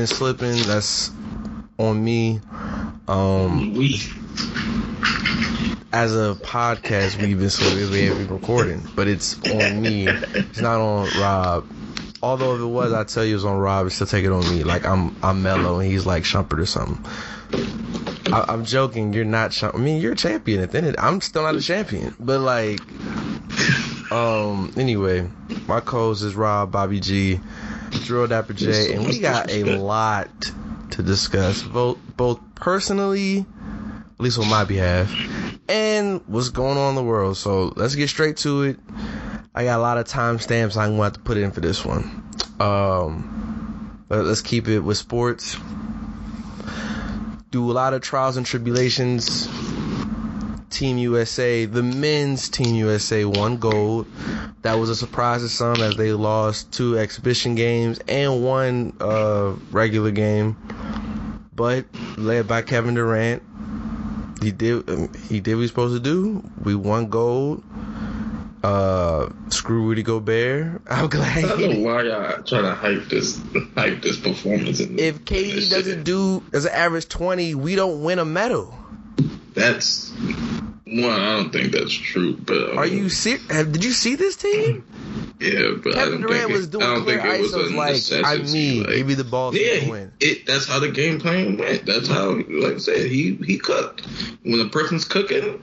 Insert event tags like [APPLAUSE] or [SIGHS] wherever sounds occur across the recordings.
been slipping. That's on me. Um, We as a podcast, we've been slipping. We haven't been recording, but it's on me. It's not on Rob. Although if it was, I'd tell you it was on Rob. Still take it on me. Like I'm, I'm mellow, and he's like Shumpert or something. I, I'm joking. You're not. Shump- I mean, you're a champion. At the end, I'm still not a champion. But like, um. Anyway, my co-host is Rob, Bobby G, Drill Dapper J, and we got a lot to discuss, both both personally, at least on my behalf, and what's going on in the world. So let's get straight to it. I got a lot of timestamps I'm going to have to put in for this one. Um, but let's keep it with sports. Do a lot of trials and tribulations. Team USA, the men's Team USA won gold. That was a surprise to some as they lost two exhibition games and one uh, regular game. But led by Kevin Durant, he did um, he did what he was supposed to do. We won gold. Uh, screw Rudy Gobert. [LAUGHS] I'm glad. I don't know why y'all trying to hype this hype this performance. In if KD doesn't shit. do as an average 20, we don't win a medal. that's one. I don't think that's true. But um, Are you serious? Did you see this team? Yeah, but I Kevin don't Durant think was it, doing I don't clear think it was a like, I mean, like- me the ball Yeah, he- win. it. That's how the game plan went. That's how, like I said, he he cooked. When a person's cooking,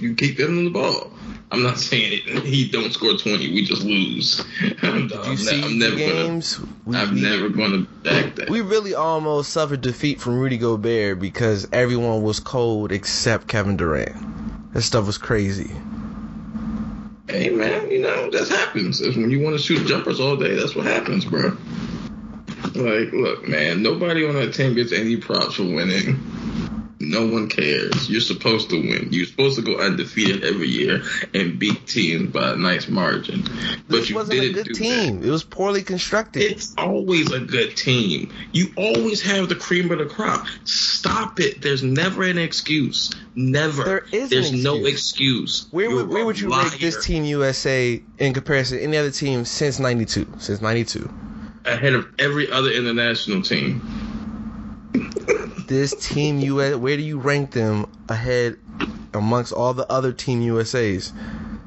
you keep them the ball. I'm not [LAUGHS] saying it, he don't score 20. We just lose. [LAUGHS] I'm, Did I'm you ne- see I'm never games? gonna. We, I'm we- never gonna back that. we really almost suffered defeat from Rudy Gobert because everyone was cold except Kevin Durant. That stuff was crazy. Hey man, you know that happens. It's when you want to shoot jumpers all day, that's what happens, bro. Like, look, man, nobody on that team gets any props for winning. No one cares. You're supposed to win. You're supposed to go undefeated every year and beat teams by a nice margin. But This you wasn't didn't a good do team. that. It was poorly constructed. It's always a good team. You always have the cream of the crop. Stop it. There's never an excuse. Never. There is There's no excuse. excuse. where would, where would you liar. rate this Team USA in comparison to any other team since 92? Since 92. ahead of every other international team. [LAUGHS] this Team USA, where do you rank them ahead amongst all the other Team USAs?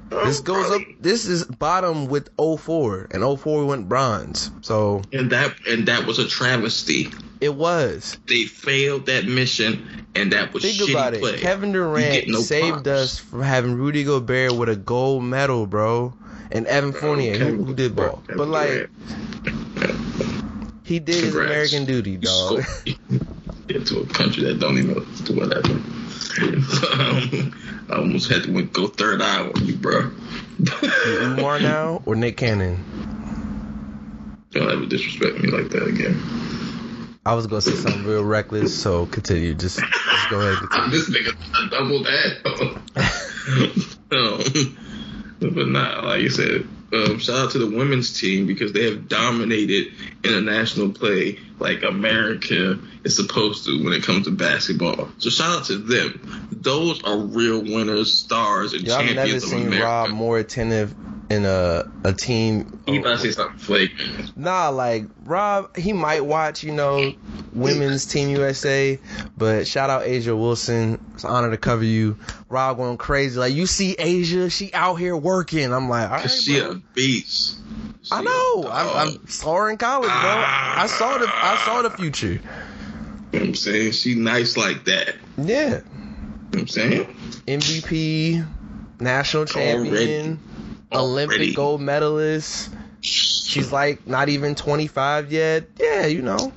This goes up. This is bottom with 04, and 04 went bronze. So and that and that was a travesty. it was. They failed that mission, and that was Think shitty about it. play. Kevin Durant no saved props. us from having Rudy Gobert with a gold medal, bro, and Evan Fournier, who, who did ball. Kevin But like, Durant. he did his American duty, You dog. scored- [LAUGHS] into a country that don't even do whatever. um, [LAUGHS] I almost had to went, go third eye on you, bro. You Umar now or Nick Cannon? Don't ever disrespect me like that again. I was gonna say something real reckless, so continue. Just, just go ahead. And [LAUGHS] continue. this nigga double that. [LAUGHS] but not like you said. Um, shout out to the women's team because they have dominated international play like America is supposed to when it comes to basketball. So shout out to them. Those are real winners, stars, and Yo, I've never champions seen America. Rob more attentive in a a team. You about to say something flaky? Nah, like Rob, he might watch, you know, women's team USA, but shout out A'ja Wilson. It's an honor to cover you. Rob going crazy. Like you see A'ja, she out here working. I'm like, all right, she bro. a beast. She I know. I'm. I'm saw her in college, bro. I saw the I saw the future. You know I'm saying she nice like that. Yeah. I'm saying MVP, national champion, Olympic Already. gold medalist. She's like not even 25 yet. Yeah, you know.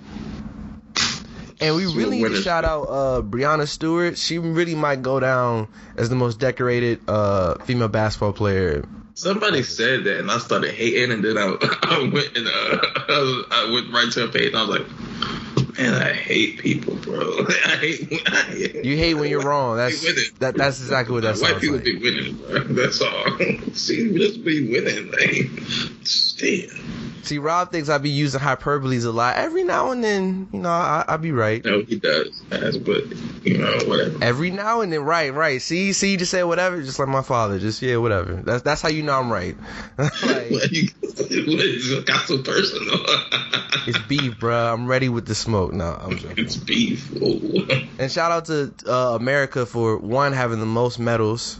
And we really need to shout out uh, Breanna Stewart. She really might go down as the most decorated uh, female basketball player. Somebody said that, and I started hating, and then I, [LAUGHS] I went and uh, [LAUGHS] I went right to her page, and I was like, "Man, I hate people, bro. [LAUGHS] I hate. I hate You hate when you're wrong. That's that. That's exactly what that White people like. be winning, bro. That's all. [LAUGHS] See, just be winning, like, damn. See, Rob thinks I be using hyperboles a lot. Every now and then, you know, I, I be right. No, he does, but you know, whatever. Every now and then, right, right. See, see, you just say whatever, just like my father. Just yeah, whatever. That's that's how you know I'm right. [LAUGHS] like, What you, is got so personal? it's beef, bro. I'm ready with the smoke. No, I'm joking. [LAUGHS] it's beef. Oh. And shout out to uh, America for one having the most medals,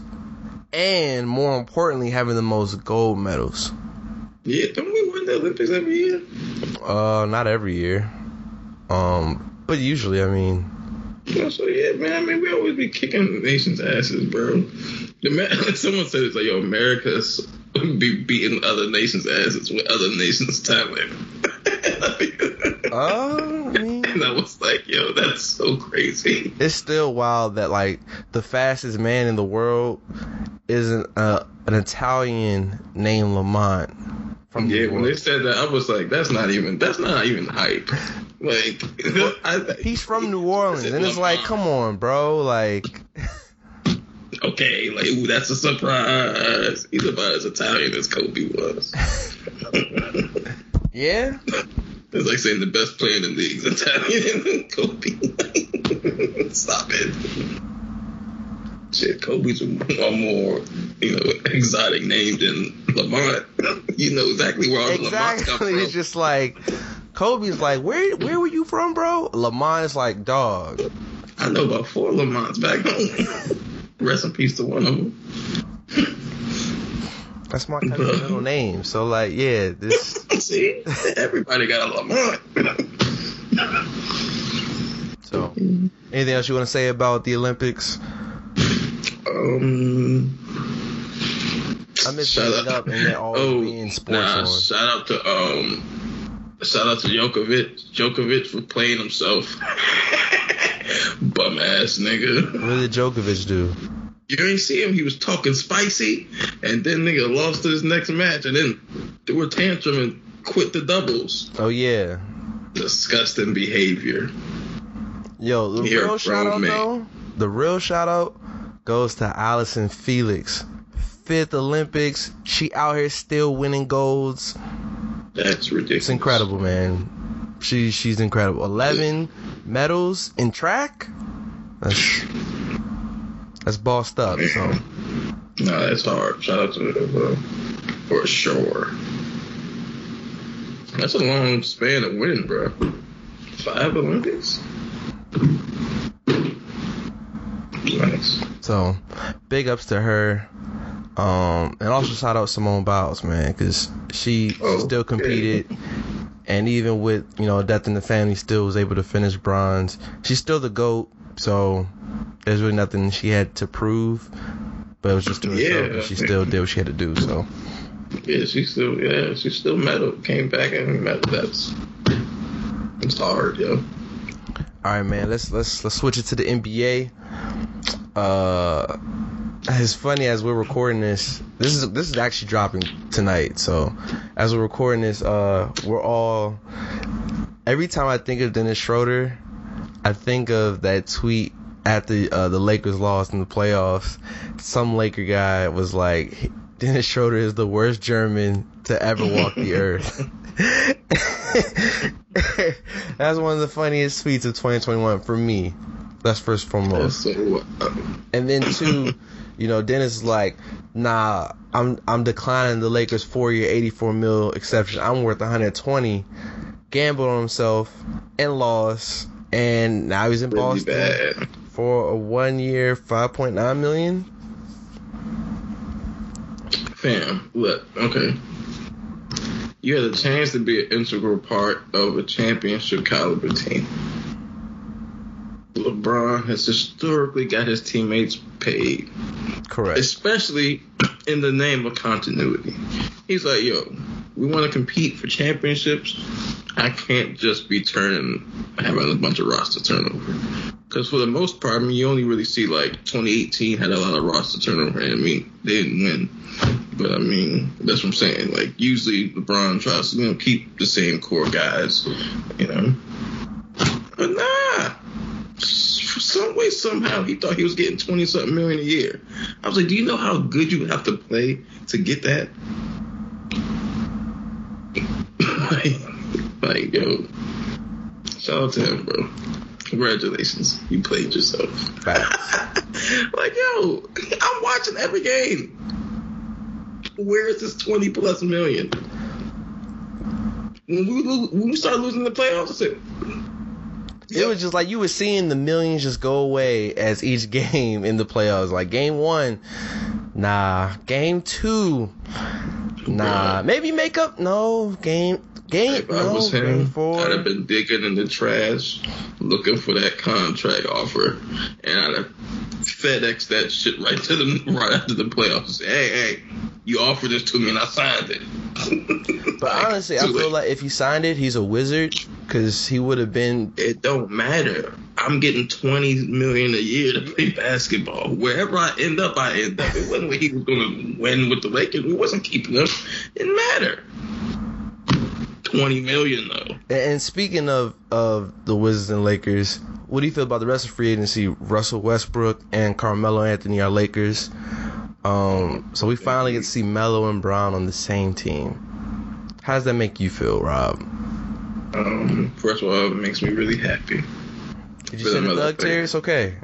and more importantly, having the most gold medals. Yeah, don't we win the Olympics every year? Uh, not every year, um, but usually, I mean, so yeah, man. I mean, we always be kicking the nation's asses, bro. [LAUGHS] Someone said it's like, yo, America's be beating other nations' asses with other nations' talent. [LAUGHS] uh, I mean. And I was like, yo, that's so crazy. it's still wild that like the fastest man in the world isn't uh, an Italian named Lamont from Yeah, New when they said that, I was like, that's not even that's not even hype. Like, [LAUGHS] I, He's from New Orleans, and it's like, come on, bro, like, okay, like ooh, that's a surprise. He's about as Italian as Kobe was. [LAUGHS] yeah, [LAUGHS] It's like saying the best player in the league is Italian. [LAUGHS] Kobe. [LAUGHS] Stop it. Shit, Kobe's a more, you know, exotic name than Lamont. you know exactly where all the Lamonts come exactly. from. It's just like Kobe's like, where where were you from, bro? Lamont is like, dog. I know about four Lamonts back home. Rest in peace to one of them. That's my cousin's middle name. So like, yeah, this. [LAUGHS] See, everybody got a Lamont. So, anything else you want to say about the Olympics? um, I miss shout up and then always oh, being sports nah, on. shout out to um, shout out to Djokovic, Djokovic for playing himself. [LAUGHS] Bum ass nigga. What did Djokovic do? You ain't see him. He was talking spicy, and then nigga lost to his next match, and then threw a tantrum and quit the doubles. Oh yeah, Disgusting behavior. yo, the You're real shout out though, the real shout out goes to Allyson Felix. Fifth Olympics, she out here still winning golds. That's ridiculous. It's incredible, man. She she's incredible. Eleven medals in track. That's that's bossed up. So No, that's hard. Shout out to her, uh, for sure. That's a long span of winning, bro. Five Olympics. Nice. So, big ups to her. Um, and also shout out Simone Biles, man, because she Oh, still competed, and even with you know death in the family, still was able to finish bronze. She's still the goat, so there's really nothing she had to prove. But it was just to herself, Yeah. and she still did what she had to do. So, Yeah, she still, yeah, she still medal. Came back and medal. That's, it's hard, yo. all right, man, let's let's let's switch it to the NBA. Uh, it's funny as we're recording this. This is this is actually dropping tonight. So as we're recording this, uh, we're all. Every time I think of Dennis Schroeder, I think of that tweet after uh, the Lakers lost in the playoffs. Some Laker guy was like, "Dennis Schroeder is the worst German to ever walk the [LAUGHS] earth." [LAUGHS] That's one of the funniest tweets of 2021 for me. That's first and foremost. Uh, And then two, [LAUGHS] you know, Dennis is like, nah, I'm I'm declining the Lakers four year 84 mil exception. I'm worth 120. gambled on himself and lost, and now he's in Really Boston bad. for a one year, five point nine million. Fam, look, okay. You had a chance to be an integral part of a championship caliber team. LeBron has historically got his teammates paid, Correct. especially in the name of continuity. He's like, yo, we want to compete for championships. I can't just be turning, having a bunch of roster turnover. Because for the most part, I mean, you only really see like 2018 had a lot of roster turnover. And I mean, they didn't win. But I mean, that's what I'm saying. Like, usually LeBron tries to, you know, keep the same core guys, you know. But nah. Some way, somehow, he thought he was getting 20 something million a year. I was like, do you know how good you have to play to get that? like, [LAUGHS] like, yo, shout out to him, bro. Congratulations, you played yourself. [LAUGHS] Like, yo, I'm watching every game. Where is this 20 plus million? When we, when we start losing the playoffs, I said, It was just like you were seeing the millions just go away as each [LAUGHS] game in the playoffs. Like game one, nah. Game two, nah. Maybe make up. No game. Game. if I no. was game him. I'd have been digging in the trash looking for that contract offer, and I'd have FedEx that shit right to them [LAUGHS] right after the playoffs. Hey, hey, you offered this to me and I signed it. [LAUGHS] But Like, honestly, I feel late. like if he signed it, he's a wizard because he would have been. it don't matter. I'm getting 20 million a year to play basketball. Wherever I end up, I end up. It wasn't what he was going to win with the Lakers. We wasn't keeping him. It didn't matter. 20 million though. And speaking of of the Wizards and Lakers, what do you feel about the rest of free agency? Russell Westbrook and Carmelo Anthony are Lakers. Um, so we finally get to see Melo and Brown on the same team. How does that make you feel, Rob? Um, first of all, it makes me really happy. Did you For the send a thug tear? It's okay.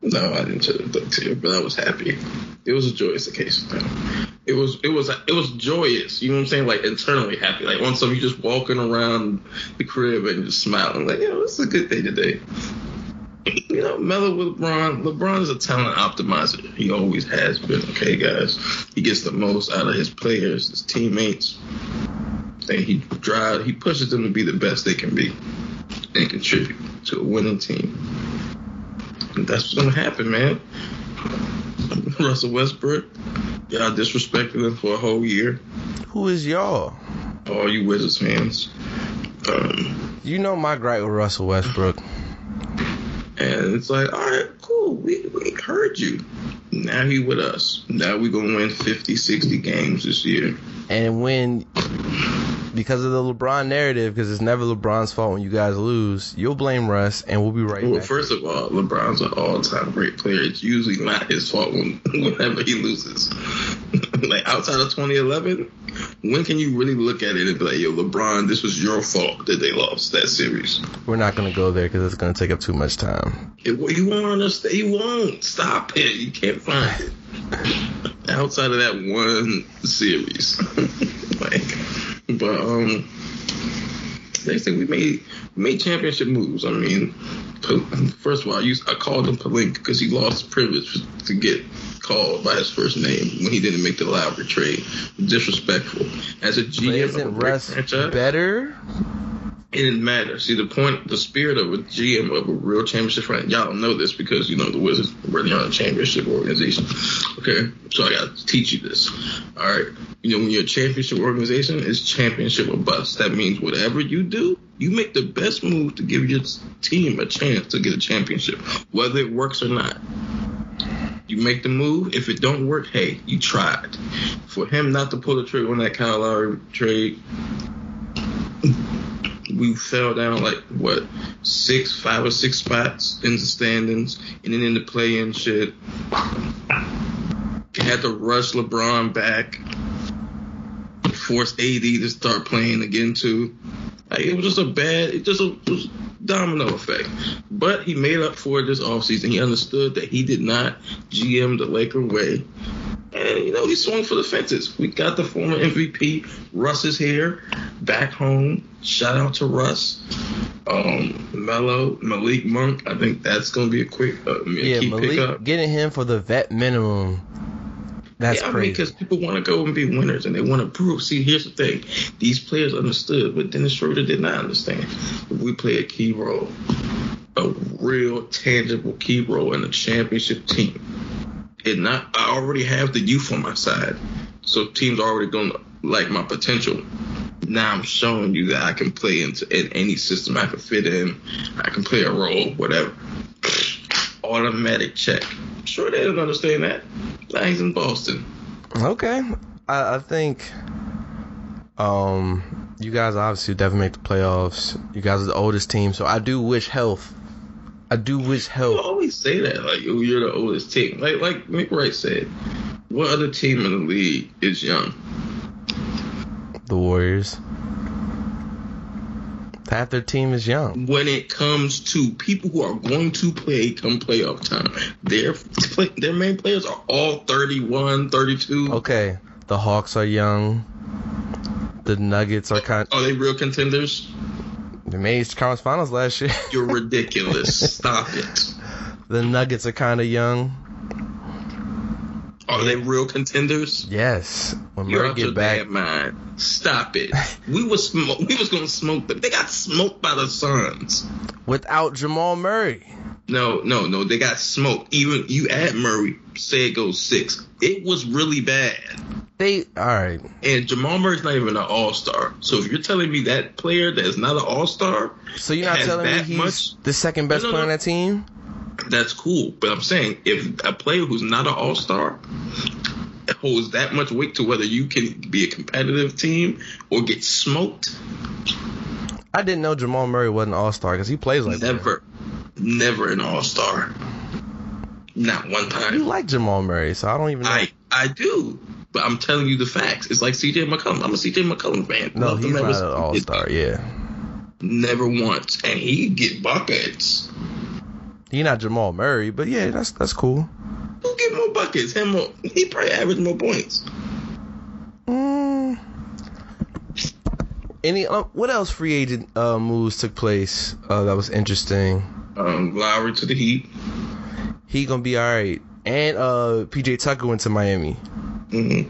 No, I didn't shed a duck tear, but I was happy. It was a joyous occasion. Though. It was it was it was joyous. You know what I'm saying? Like internally happy. Like once you just walking around the crib and just smiling, like, yo, it's a good day today. You know, Melo with LeBron. LeBron is a talent optimizer. He always has been. Okay, guys. He gets the most out of his players, his teammates, and he drives. He pushes them to be the best they can be and contribute to a winning team. And that's what's gonna happen, man. [LAUGHS] Russell Westbrook, y'all disrespected him for a whole year. Who is y'all? All you Wizards fans. Um, You know my gripe with Russell Westbrook. and it's like, all right, cool. We, we heard you. Now he with us. Now we gonna win 50, 60 games this year. And when, because of the LeBron narrative, because it's never LeBron's fault when you guys lose, you'll blame Russ, and we'll be right Well, first of all, LeBron's an all-time great player. It's usually not his fault when, whenever he loses. [LAUGHS] like outside of 2011, when can you really look at it and be like, "Yo, LeBron, this was your fault that they lost that series"? We're not gonna go there because it's gonna take up too much time. It, you won't understand. You won't stop it. You can't find it [LAUGHS] outside of that one series. [LAUGHS] like, but um, they say we made we made championship moves. I mean, first of all, I used I called him Pelinka because he lost privilege to get called by his first name when he didn't make the Lowry trade. Disrespectful. As a But GM of isn't Russ franchise, better? It didn't matter. See, the point, the spirit of a GM of a real championship franchise, y'all know this because, you know, the Wizards were a championship organization. Okay? So I got to teach you this. All right? You know, when you're a championship organization, it's championship or bust. That means whatever you do, you make the best move to give your team a chance to get a championship, whether it works or not. You make the move. If it don't work, hey, you tried. For him not to pull the trigger on that Kyle Lowry trade, we fell down like what six, five or six spots in the standings, and then in the play-in shit. Had to rush LeBron back, force AD to start playing again too. Like, it was just a bad, it just a, it was domino effect. But he made up for it this offseason. He understood that he did not GM the Laker way, And you know, he swung for the fences. We got the former MVP, Russ is here, back home. Shout out to Russ. Um, Melo, Malik Monk. I think that's gonna be a quick, uh, Yeah, key Malik pickup. getting him for the vet minimum. That's yeah, I crazy. because people want to go and be winners and they want to prove. See, here's the thing: these players understood, but Dennis Schroeder did not understand. We play a key role, a real tangible key role in a championship team. And not, I already have the youth on my side, so teams are already going to like my potential. Now I'm showing you that I can play into in any system I can fit in. I can play a role, whatever. Automatic check. Sure, they don't understand that. Now he's in Boston. Okay, I, I think um you guys obviously definitely make the playoffs. You guys are the oldest team, so I do wish health. I do wish health. You always say that, like oh, you're the oldest team. Like like Mick Wright said, what other team in the league is young? The Warriors. Half their team is young. When it comes to people who are going to play come playoff time, their play, their main players are all 31, 32. Okay, the Hawks are young. The Nuggets are kind. Are they real contenders? They made conference finals last year. You're ridiculous. [LAUGHS] Stop it. the Nuggets are kind of young. Are they real contenders? Yes, when You're Murray get back, mind. Stop it. [LAUGHS] We was smoke. We was gonna smoke them. They got smoked by the Suns. without Jamal Murray. No, no, no. They got smoked. Even you add Murray, say it goes six. It was really bad. They all right. And Jamal Murray's not even an all star. So if you're telling me that player that is not an all star, So you're not telling me he's much- the second best No, no, player on that team? That's cool. But I'm saying if a player who's not an all star holds that much weight to whether you can be a competitive team or get smoked, I didn't know Jamal Murray wasn't all star because he plays like that. never, never an all star. Not one time. You like Jamal Murray, so I don't even know. I I do. But I'm telling you the facts. It's like CJ McCollum. I'm a CJ McCollum fan. no, Loved he's not an all star. Yeah, Never once. And he get buckets. He's not Jamal Murray, but yeah, that's that's cool. Who get more buckets? Him or he probably average more points. Mm. Any uh, what else free agent uh, moves took place uh, that was interesting? Um, Lowry to the Heat. He gonna be all right, and uh, PJ Tucker went to Miami. hmm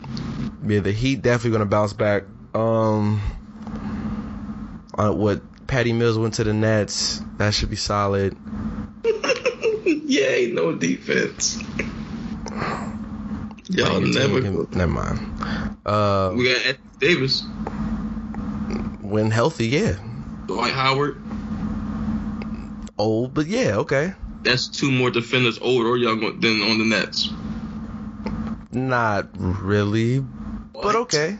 Yeah, the Heat definitely gonna bounce back. Um, uh, what Patty Mills went to the Nets. That should be solid. [LAUGHS] Yay, no defense. [SIGHS] Y'all never. can- never mind. Uh, We got Anthony Davis, when healthy, yeah. Dwight Howard. Old, but yeah, okay. That's two more defenders, old or young, than on the Nets. Not really, but okay.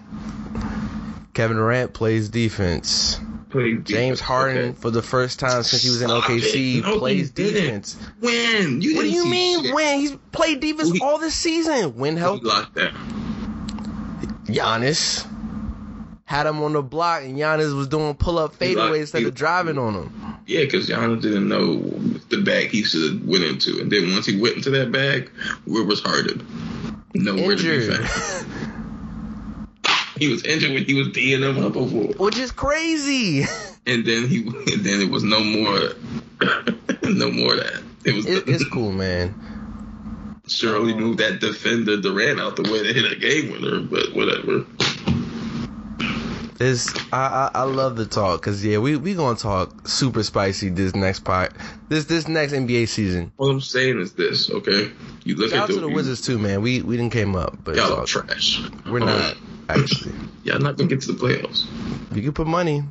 Kevin Durant plays defense. James Harden, okay. for the first time since he was in Stop OKC. No, plays defense. When? You What do you mean shit. when? He's played defense he- all this season. When He healthy. locked down. Giannis had him on the block, and Giannis was doing pull up fadeaways instead he- of driving on him. Yeah, because Giannis didn't know the bag he should have went into, and then once he went into that bag, where was Harden? Nowhere to be found. [LAUGHS] He was injured when he was D'ing them up before, which is crazy. and then he, and then it was no more, [LAUGHS] no more that. It was It, it's cool, man. Surely moved that defender Durant out the way to hit a game winner, but whatever. This I, I I love the talk because yeah we we gonna talk super spicy this next part this this next NBA season. All I'm saying is this, okay? You look Shout at out to the Wizards too, man. We we didn't came up, but it's Y'all all- are trash. we're Um, not actually. [LAUGHS] Y'all not gonna get to the playoffs. You can put money.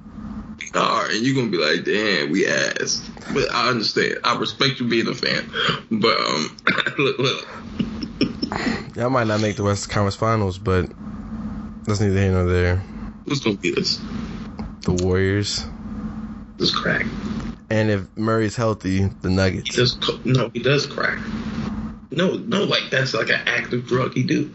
All right, and you're gonna be like, damn, we ass. But I understand. I respect you being a fan. But um, [LAUGHS] look, look. Y'all might not make the West Conference Finals, but that's neither here nor there. Who's gonna beat us? The Warriors, This crack. and if Murray's healthy, the He Nuggets. does. co- No, he does crack. No, no, like that's like an active drug. He do.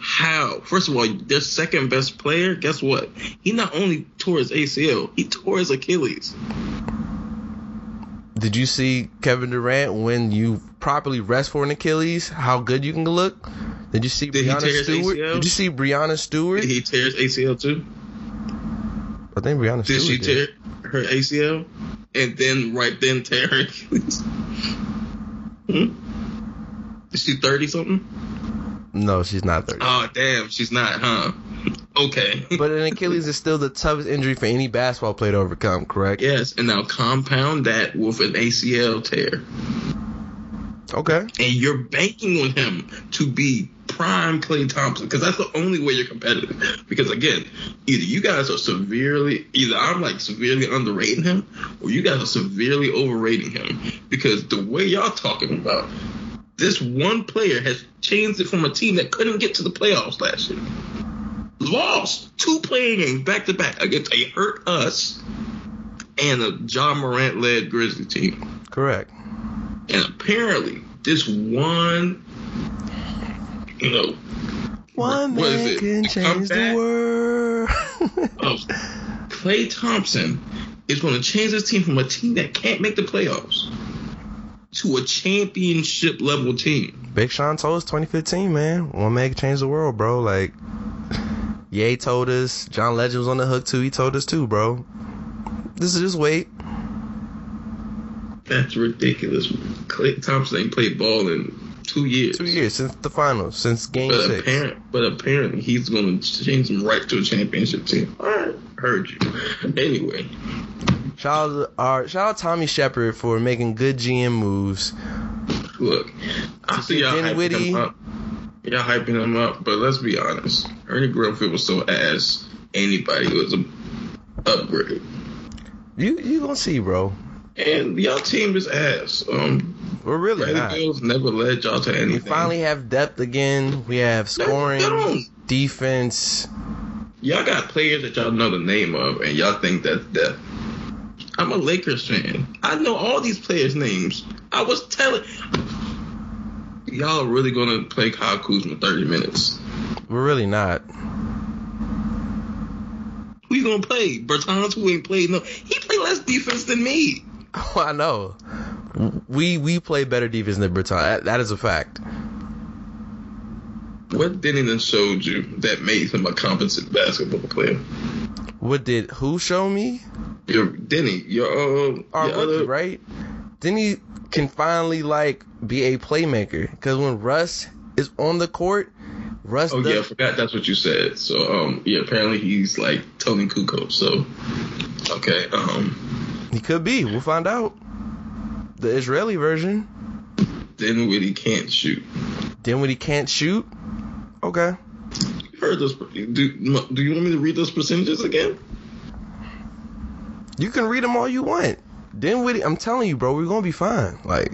How? First of all, their second best player. Guess what? He not only tore his ACL, he tore his Achilles. did you see Kevin Durant when you properly rest for an Achilles? How good you can look? Did you see Did Breanna Stewart? Did you see Breanna Stewart? Did he tear his ACL too? I think Breanna Did Stewart Did she tear her ACL and then right then tear her Achilles? Hmm? Is she thirty something? No, she's not 30. Oh damn, she's not, huh? Okay. but an [LAUGHS] Achilles is still the toughest injury for any basketball player to overcome, correct? yes, and now compound that with an ACL tear, Okay. and you're banking on him to be prime Klay Thompson because that's the only way you're competitive. Because again, either you guys are severely, either I'm like severely underrating him, or you guys are severely overrating him. Because the way y'all talking about this one player has changed it from a team that couldn't get to the playoffs last year. Lost two playing games back to back against a hurt us and a Ja Morant led Grizzly team. Correct. And apparently, this one, you know, One what is man it? can change the world. [LAUGHS] of Klay Thompson is going to change this team from a team that can't make the playoffs to a championship level team. Big Sean told us 2015, man. One man can change the world, bro. Like, Ye told us. John Legend was on the hook too. He told us too, bro. This is just wait. That's ridiculous. Klay Thompson ain't played ball in two years. Two years since the finals, since Game But, Six. apparent, but apparently he's going to change them right to a championship team. All right, heard you. Anyway, Shout out, to our, shout out Tommy Sheppard for making good GM moves. look, I see y'all hyping Dinwiddie. him up. Y'all hyping him up, but let's be honest. Ernie Grunfeld was so ass. Anybody was a upgrade. You you gonna see, bro. And y'all team is ass. Um, We're really not. Bills never led y'all to anything. We finally have depth again. We have scoring, don't. defense. y'all got players that y'all know the name of, and y'all think that's depth. I'm a Lakers fan. I know all these players' names. I was telling y'all really gonna play Kyle Kuzma 30 minutes. We're really not. Who you gonna play? Bertans, who ain't played no. He played less defense than me. [LAUGHS] I know. We we play better defense than Berton. That, that is a fact. What Dennington showed you that made him a competent basketball player? What did who show me? Your Deni, your uh, Our your rookie, other, right? Deni can finally like be a playmaker because when Russ is on the court, Russ Oh does, yeah, I forgot that's what you said. So um yeah, apparently he's like Toni Kukoc. So okay, um he could be. We'll find out. The Israeli version. he can't shoot. He can't shoot, okay. You heard those? Do do you want me to read those percentages again? You can read them all you want. Then with I'm telling you, bro, we're gonna be fine. Like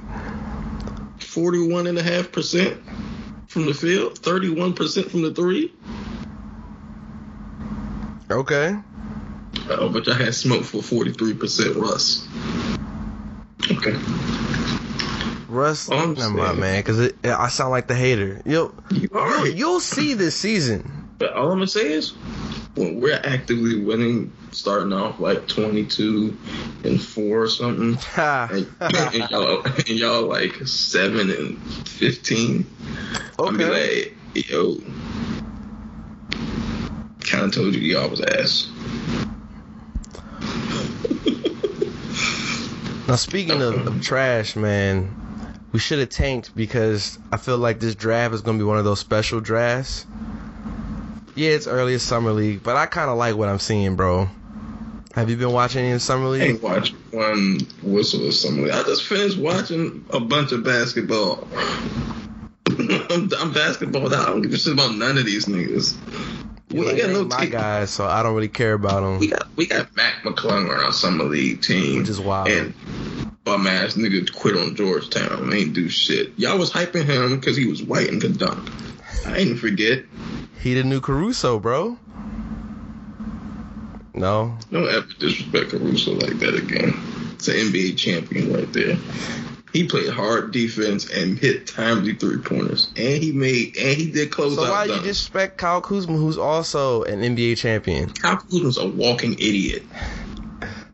Forty-one and a half percent from the field, thirty-one percent from the three. okay. Oh, but I had smoke for forty-three percent Russ. Okay. Russ, All I'm never mind, man, because I sound like the hater. You'll, You you'll, are. you'll see this season. But all I'm gonna say is, when we're actively winning, starting off like 22 and four or something, [LAUGHS] Ha. and, and y'all, and y'all like seven and 15, I'll be like, yo, kind of told you y'all was ass. [LAUGHS] Now speaking of, of trash, man, we should have tanked because I feel like this draft is gonna be one of those special drafts. Yeah, it's early summer league, but I kind of like what I'm seeing, bro. Have you been watching any of summer I league? ain't watched one whistle or something. I just finished watching a bunch of basketball. [LAUGHS] I'm, I'm basketball. I don't give a shit about none of these niggas. We like, ain't got no my team. guys, so I don't really care about them. We got we got Mac McClung on our summer league team, Which is wild. And bum ass nigga quit on Georgetown. They ain't do shit. Y'all was hyping him because he was white and could dunk. I ain't forget. He the new Caruso, bro. No, Don't ever disrespect Caruso like that again. It's an NBA champion right there. He played hard defense and hit timely three pointers, and he made and he did close so why you dunks. disrespect Kyle Kuzma, who's also an NBA champion? Kyle Kuzma's a walking idiot.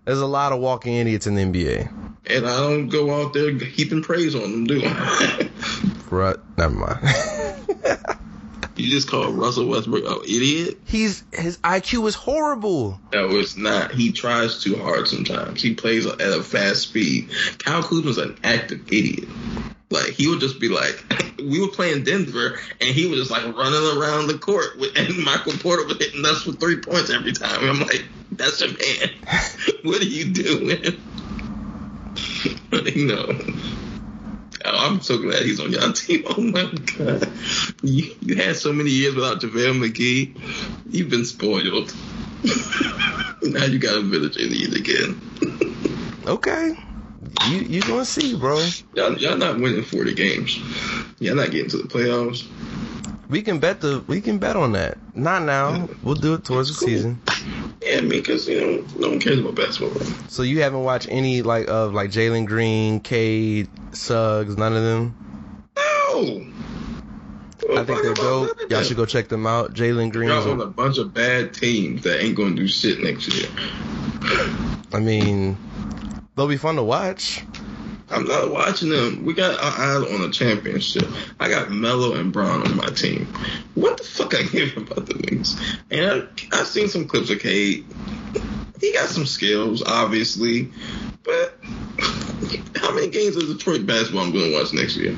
There's a lot of walking idiots in the NBA. And I don't go out there heaping praise on them, do I? [LAUGHS] Bruh, never mind. [LAUGHS] you just called Russell Westbrook an idiot? He's his IQ is horrible. No, it's not. He tries too hard sometimes. He plays at a fast speed. Kyle Kuzma's an active idiot. Like he would just be like, [LAUGHS] we were playing Denver, and he was just like running around the court, with, [LAUGHS] and Michael Porter was hitting us for three points every time. And I'm like, that's a man. [LAUGHS] what are you doing? you know. Oh, I'm so glad he's on your [LAUGHS] team. Oh my god, you, you had so many years without JaVale McGee. You've been spoiled. [LAUGHS] now you got a village in need again. Okay. You you gonna see, bro. Y'all, y'all not winning 40 games. Y'all not getting to the playoffs. We can bet the we can bet on that. Not now. We'll do it towards the Cool. season. Yeah, because, you know, no one cares about basketball. So you haven't watched any like of like Jalen Green, Cade, Suggs, none of them. No! I think they're dope. Y'all should go check them out. Jalen Green. Y'all on a- a bunch of bad teams that ain't going to do shit next year. I mean, they'll be fun to watch. I'm not watching them. We got our eyes on a championship. I got Melo and Bron on my team. What the fuck I give about the Wings? And I, I've seen some clips of Cade. He got some skills, obviously, but [LAUGHS] how many games of Detroit basketball I'm going to watch next year?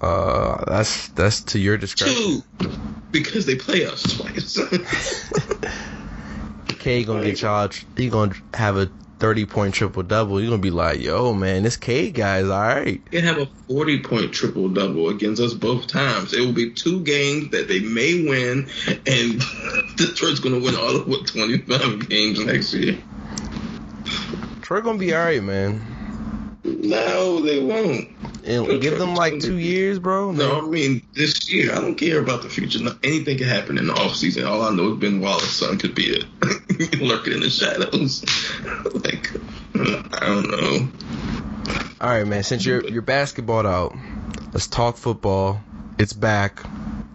Uh, that's that's to your discretion. Two, because they play us twice. [LAUGHS] [LAUGHS] Cade gonna get y'all. He gonna have a thirty point triple double. you're gonna be like, yo, man, this Cade guy is all right. can have a 40 point triple double against us both times. It will be two games that they may win, and [LAUGHS] Detroit's going to win all of what 25 games next year. Troy gonna be all right, man. No, they won't. And give them like two years, bro. No, I mean this year. I don't care about the future. Anything can happen in the offseason. All I know is Ben Wallace's son could be it, [LAUGHS] lurking in the shadows. [LAUGHS] like I don't know. All right, man. Since you're you're basketball out, let's talk football. It's back.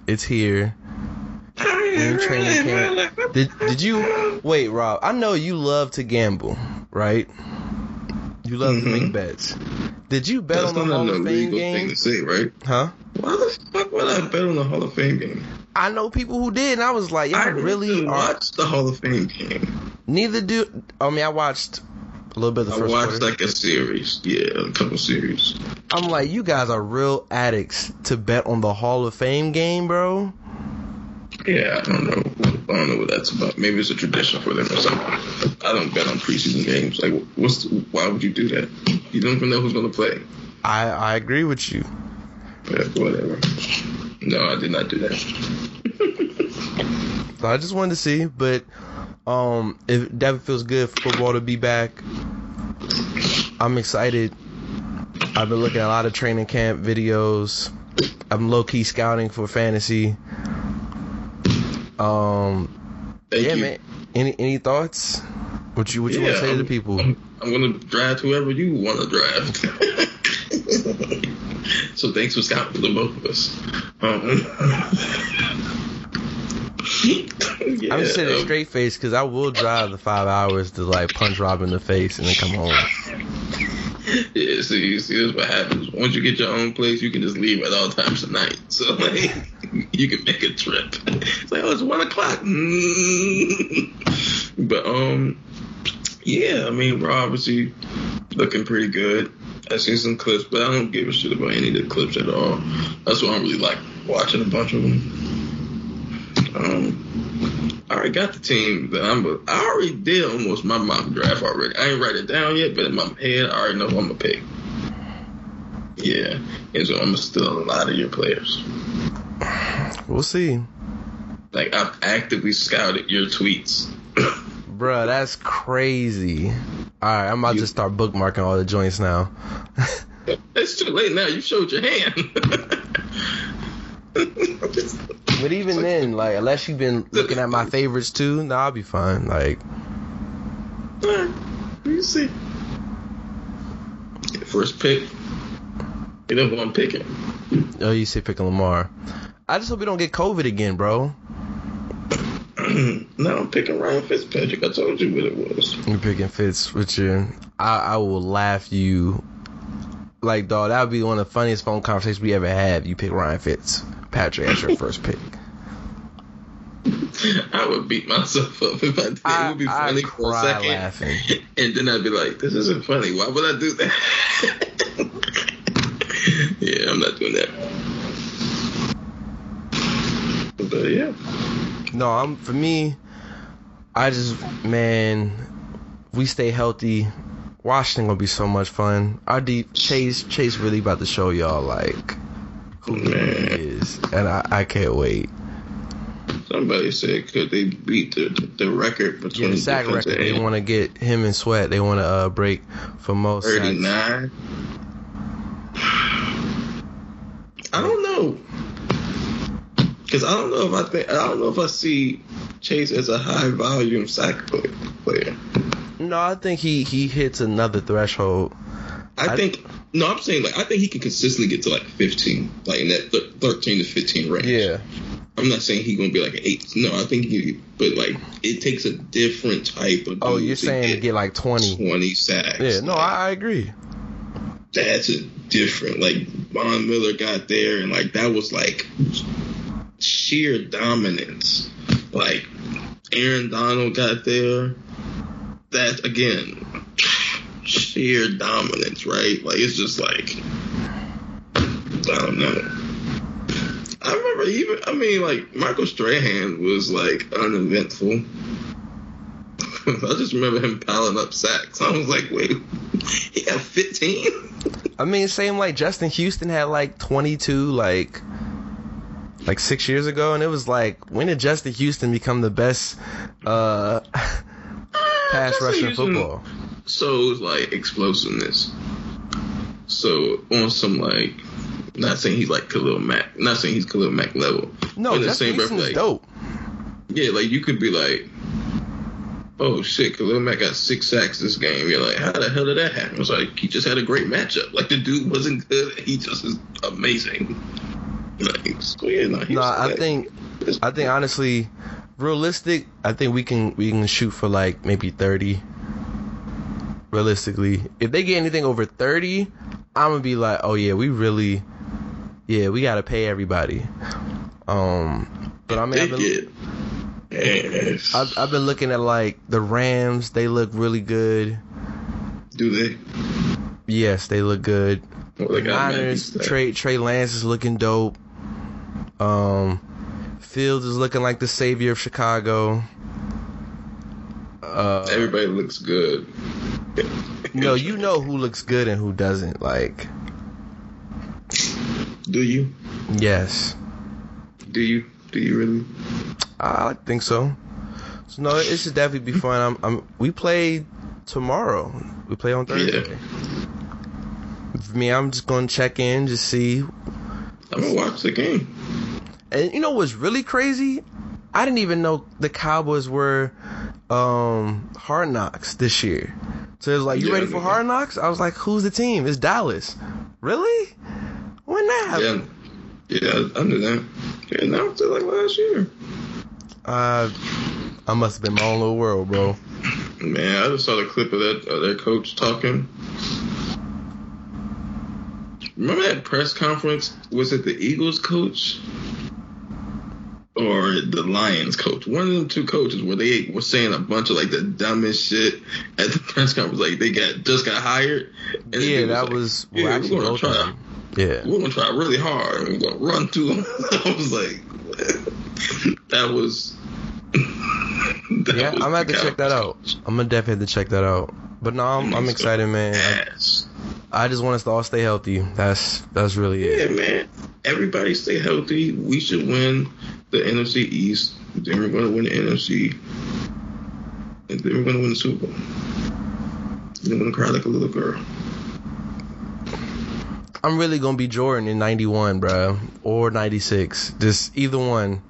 It's here. in training camp. Did did you wait, Rob? I know you love to gamble, right? You love to make Mhm. bets. Did you bet That's on the Hall of Fame legal thing game? to say, right? Huh? Why the fuck would I bet on the Hall of Fame game? I know people who did, and I was like, I really watched the Hall of Fame game. Neither do. I mean, I watched a little bit of the I first watched quarter. like a series, yeah, a couple series. I'm like, you guys are real addicts to bet on the Hall of Fame game, bro. Yeah, I don't know. I don't know what that's about. Maybe it's a tradition for them or something. I don't bet on preseason games. Like, what's why would you do that? You don't even know who's gonna play. I I agree with you. Yeah, whatever. No, I did not do that. [LAUGHS] So I just wanted to see, but um, if it definitely feels good for football to be back. I'm excited. I've been looking at a lot of training camp videos. I'm low key scouting for fantasy. Um, Thank yeah, you. man. Any any thoughts? What you what you want to say to the people? I'm, I'm gonna draft whoever you want to draft. [LAUGHS] [LAUGHS] so thanks for scouting for the both of us. Um, [LAUGHS] yeah, I'm just saying it um, straight face because I will drive the five hours to like punch Rob in the face and then come home. Yeah, see, see, that's what happens. Once you get your own place, you can just leave at all times of night. [LAUGHS] So like, you can make a trip. It's like, oh, it's one o'clock. But um, yeah, I mean, we're obviously looking pretty good. I seen some clips, but I don't give a shit about any of the clips at all. That's why I don't really like watching a bunch of them. Um, I already got the team that I'm. I already did almost my mock draft already. I ain't write it down yet, but in my head, I already know who I'm gonna pick. Yeah, and so I'm gonna steal a lot of your players. We'll see. Like I've actively scouted your tweets. [COUGHS] Bruh, that's crazy. Alright, I'm about You- to start bookmarking all the joints now. [LAUGHS] it's too late now. You showed your hand. [LAUGHS] But even then, like, unless you've been looking at my favorites too, nah, I'll be fine. Like, you see. First pick. You who I'm picking. oh, you say picking Lamar. I just hope we don't get COVID again, bro. [CLEARS THROAT] no, I'm picking Ryan Fitzpatrick. I told you what it was. You're picking Fitz with your. I, I will laugh you. Like, dog, that would be one of the funniest phone conversations we ever had. You pick Ryan Fitzpatrick as your [LAUGHS] first pick. I would beat myself up if I did. I- it would be I'd funny for a cry second. laughing. [LAUGHS] And then I'd be like, this isn't funny. Why would I do that? [LAUGHS] yeah, I'm not doing that. But yeah. No, I'm for me. I just man, we stay healthy. Washington gonna be so much fun. Our deep Chase Chase really about to show y'all like who he is, and I, I can't wait. Somebody said could they beat the the record Yeah, the sack record. They want to get him and Sweat. They want to uh, break for most 39. I don't know. Cause I don't know if I think I don't know if I see Chase as a high volume sack play- player. No, I think he he hits another threshold. I, I- think no, I'm saying like I think he can consistently get to like 15, like in that th- 13 to 15 range. Yeah, I'm not saying he's gonna be like an eight. No, I think he, but like it takes a different type of. Oh, you're to saying to get like 20. 20 sacks. Yeah, no, Like, I, I agree. that's a different. Like Von Miller got there, and like that was like sheer dominance. Like Aaron Donald got there. That again, sheer dominance, right? Like it's just like I don't know. I remember even. I mean, like Michael Strahan was like uneventful. [LAUGHS] I just remember him piling up sacks. I was like, wait, he got 15? I mean, same like Justin Houston had like 22 like like six years ago, and it was like, when did Justin Houston become the best uh pass Justin rusher in football? shows like explosiveness. So on some like, not saying he's like Khalil Mack, not saying he's Khalil Mack level. No, In the Justin same breath, Houston is like, dope. Yeah, like you could be like, oh shit, Khalil Mack got six sacks this game. You're like, how the hell did that happen? It's like he just had a great matchup. Like the dude wasn't good, he just is amazing. Like, no, was I think I think honestly, realistic, I think we can we can shoot for like maybe 30. Realistically, if they get anything over 30, I'm gonna be like, oh yeah, we really, yeah, we gotta pay everybody. Um, but I mean, I've been. Yes. I've, I've been looking at like the Rams. They look really good. Do they? Yes, they look good. Well, Niners. Trey Trey Lance is looking dope. Um, Fields is looking like the savior of Chicago. Uh, Everybody looks good. no, you know who looks good and who doesn't. Like, Do you? yes, Do you? Do you really? I think so. So no, it should definitely be fun. I'm, I'm we play tomorrow. We play on Thursday. For me, I'm just gonna check in, just see I'm gonna watch the game. And you know what's really crazy? I didn't even know the Cowboys were um hard knocks this year. So it was like, you Yeah, ready for yeah. hard knocks? I was like, who's the team? It's Dallas. Really? When that Yeah, happened? yeah, I knew that. Yeah, now it's like last year. Uh, I must have been my own little world, bro. Man, I just saw the clip of that of their coach talking. Remember that press conference? Was it the Eagles coach or the Lions coach? One of them two coaches where they were saying a bunch of like the dumbest shit at the [LAUGHS] press conference. Like they got just got hired. Yeah, dude that like, was yeah, well, we're gonna try. them. Yeah. We're gonna try really hard. We're gonna run to them. [LAUGHS] I was like, [LAUGHS] that was. that Yeah, I'm gonna have to check that out. I'm gonna definitely have to check that out. But no, I'm, I'm excited, man. Ass. I, just want us to all stay healthy. That's that's really it. Yeah, man. Everybody stay healthy. We should win the NFC East. Then we're gonna win the NFC. And then we're gonna win the Super Bowl. Then I'm gonna cry like a little girl. I'm really gonna be Jordan in '91, bro, or '96. Just either one.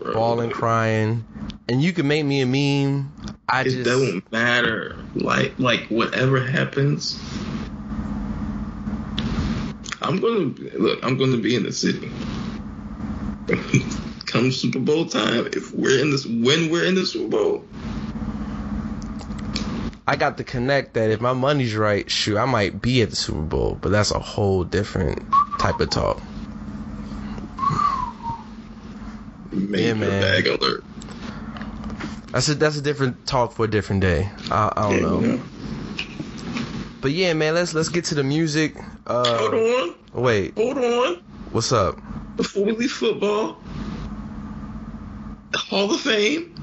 Bro. bawling, crying, and you can make me a meme. I It just doesn't matter. Like like whatever happens. I'm gonna look. I'm gonna be in the city. [LAUGHS] come Super Bowl time, if we're in this, when we're in the Super Bowl, I got the connect that if my money's right, shoot, I might be at the Super Bowl, but that's a whole different type of talk. major Yeah, man. bag alert. That's a that's a different talk for a different day. I, I don't Yeah, know, you know. but yeah, man, let's let's get to the music. Hold Uh, on, wait, hold on. what's up? Before we leave football, Hall of Fame.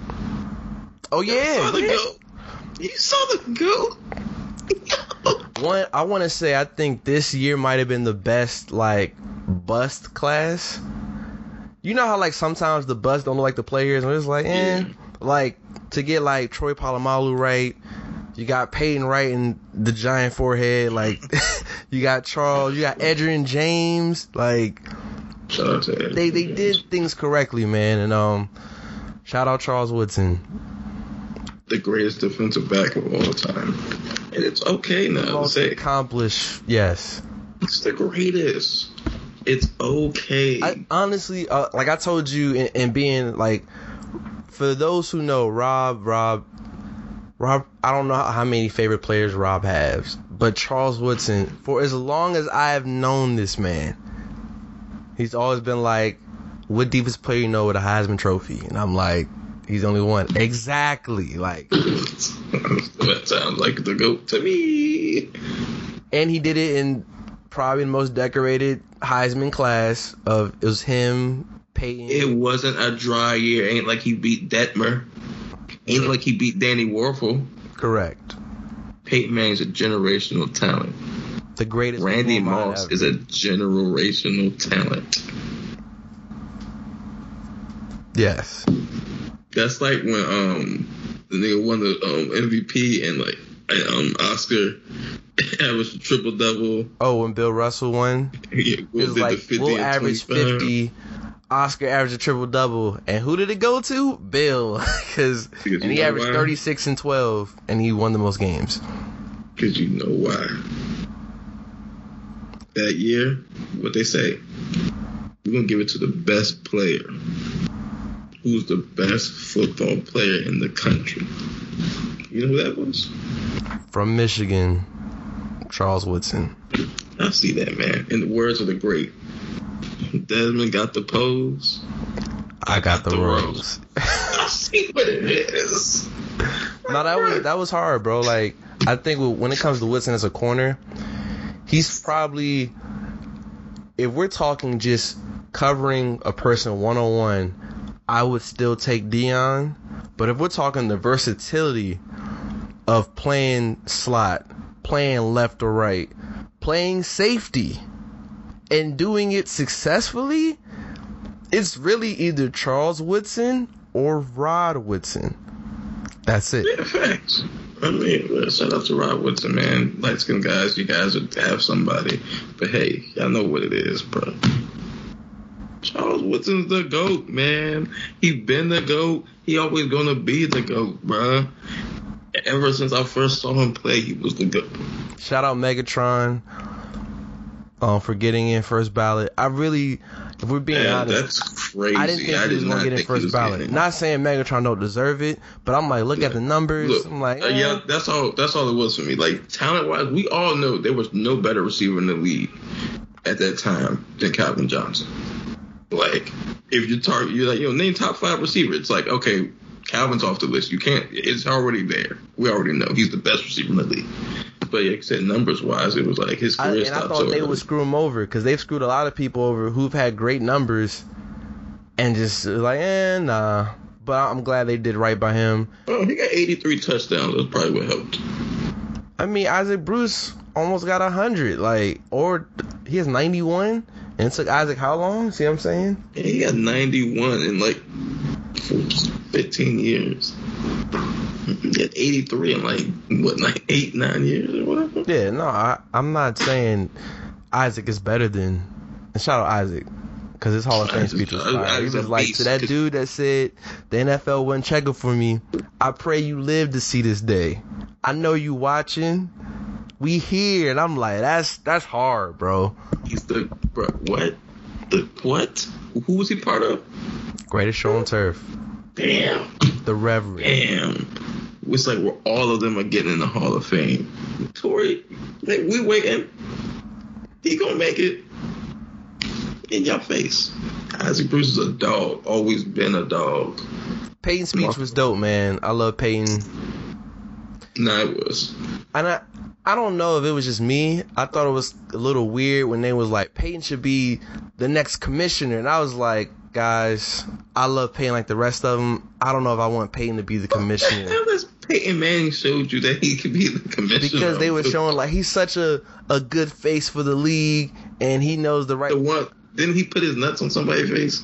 Oh yeah. You yeah, saw the goat. You saw the goat. [LAUGHS] One, I want to say I think this year might have been the best like bust class. You know how like sometimes the bust don't look like the players, and it's like, eh. Yeah. Like to get like Troy Polamalu right, you got Peyton right in the giant forehead. Like [LAUGHS] [LAUGHS] you got Charles, you got Edgerrin James. Like Shout out to Ed. they they did things correctly, man. And um, shout out Charles Woodson. the greatest defensive back of all time, and it's okay now to say accomplished, yes. it's the greatest. It's okay. I honestly, uh, like I told you, and being like, for those who know, Rob, Rob, Rob, I don't know how many favorite players Rob has, but Charles Woodson, for as long as I have known this man, he's always been like, what defense player you know with a Heisman Trophy? And I'm like, he's only one. Exactly, like, [LAUGHS] that sounds like the goat to me. and he did it in probably the most decorated Heisman class of it was him, Peyton. It wasn't a dry year. Ain't like he beat Detmer. Ain't like he beat Danny Wuerffel. correct. Peyton Manning's a generational talent. The greatest. Randy Moss ever. is a generational talent. Yes. That's like when um the nigga won the um MVP and like um Oscar [LAUGHS] averaged a triple double. Oh, when Bill Russell won, [LAUGHS] He it was like we'll average fifty. Oscar averaged a triple double, and who did it go to? Bill, [LAUGHS] because and he averaged thirty six and twelve, and he won the most games. Because you know why. That year, what they say, we're gonna give it to the best player. Who's the best football player in the country? You know who that was? From Michigan, Charles Woodson. I see that man. In the words of the great, Desmond got the pose. I got the the rose. [LAUGHS] I see what it is. No, that was that was hard, bro. Like I think when it comes to Woodson as a corner, he's probably if we're talking just covering a person one on one, I would still take Deion. But if we're talking the versatility of playing slot, playing left or right, playing safety, and doing it successfully, it's really either Charles Woodson or Rod Woodson. That's it. Yeah, facts. I mean, well, shout out to Rod Woodson, man. Light skinned guys, you guys would have somebody. But hey, y'all know what it is, bro. Charles Woodson's the GOAT, man. He been the GOAT. He always gonna be the GOAT, bro. Ever since I first saw him play, he was the GOAT. Shout out Megatron um, for getting in first ballot. I really, if we're being honest, that's crazy. I didn't think he did was gonna get in first ballot. getting. Not saying Megatron don't deserve it, but I'm like, look at the numbers. Look, I'm like, uh, eh. yeah, that's all. That's all it was for me. Like talent wise, we all know there was no better receiver in the league at that time than Calvin Johnson. Like, if you target, you're like, yo, name top five receiver. It's like, okay, Calvin's off the list. You can't. It's already there. We already know he's the best receiver in the league. But like said, numbers wise, it was like his career I, career and I stopped thought so they early. would screw him over because they've screwed a lot of people over who've had great numbers, and just like, eh, nah. But I'm glad they did right by him. Oh, he got 83 touchdowns. That's probably what helped. I mean, Isaac Bruce almost got hundred, like, or he has 91, and it took Isaac how long? See what I'm saying? Yeah, he got 91 in like 15 years. Had 83 in like what, like eight, nine years or whatever. Yeah, no, I, I'm not saying Isaac is better than. And shout out Isaac, because his Hall of Fame speech was fire. He was like to that dude that said the NFL wasn't checking for me. I pray you live to see this day. I know you watching. We here, and I'm like, that's that's hard, bro. He's the bro, what? The what? Who was he part of? Greatest show on turf. Damn. The Reverend. Damn. It's like where all of them are getting in the Hall of Fame. Torry, like, we waiting. He gonna make it. In your face. Isaac Bruce is a dog. Always been a dog. Peyton's speech was dope, man. I love Peyton. Nah, it was. And I I don't know if it was just me. I thought it was a little weird when they was like Peyton should be the next commissioner, and I was like, guys, I love Peyton like the rest of them. I don't know if I want Peyton to be the commissioner How does Peyton Manning showed you that he could be the commissioner? because they were the- showing like he's such a a good face for the league, and he knows the right. the one. Didn't he put his nuts on somebody's face?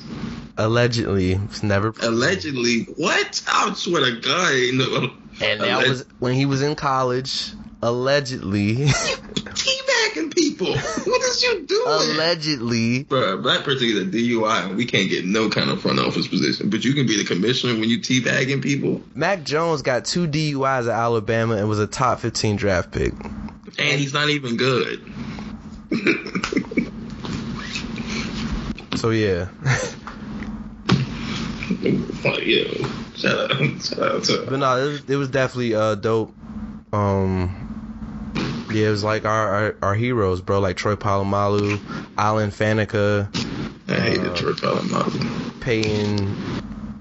Allegedly, it's never. Allegedly. What? I swear to God, ain't no. And that was when he was in college. Allegedly, [LAUGHS] teabagging people. [LAUGHS] What is you doing? allegedly, Bro, black person is a DUI and we can't get no kind of front office position. But you can be the commissioner when you teabagging people. Mac Jones got two DUIs at Alabama and was a top 15 draft pick. And he's not even good. So yeah, Fuck you. Shout out, shout out to but no, it was, it was definitely uh dope. Um, yeah, it was like our, our our heroes, bro, like Troy Polamalu, Alan Faneca, I hated Uh, Troy Polamalu. Peyton,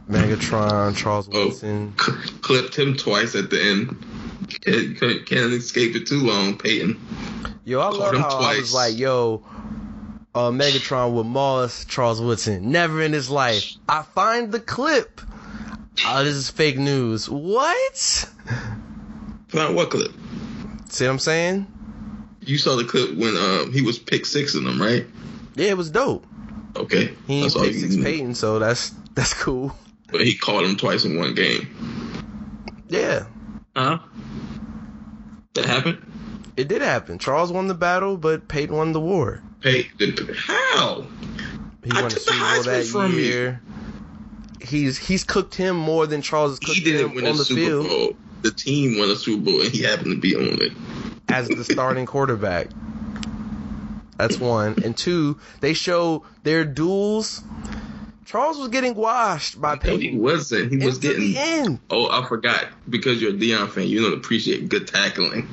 Megatron, Charles Oh, Wilson. c- clipped him twice at the end. Can't, can't, can't escape it too long, Peyton. Yo, I love him how I was like, yo, uh, Megatron with Moss, Charles Woodson. Never in his life. I find the clip. Oh, this is fake news. What? Find what clip? See what I'm saying? You saw the clip when um, he was pick six in them, right? Yeah, it was dope. Okay. He That's all six. Peyton, so that's that's cool. But he caught him twice in one game. Yeah, Huh? That happened? it did happen. Charles won the battle, but Peyton won the war. Hey, the, how? He I won the Super Bowl that from year. He's he's cooked him more than Charles has cooked He didn't him win on the Super field Bowl. The team won a Super Bowl, and he happened to be on it. as the starting quarterback. That's one. And two, they show their duels. Charles was getting washed by No, he wasn't. He was getting. the end. Oh, I forgot. Because you're a Deion fan, you don't appreciate good tackling.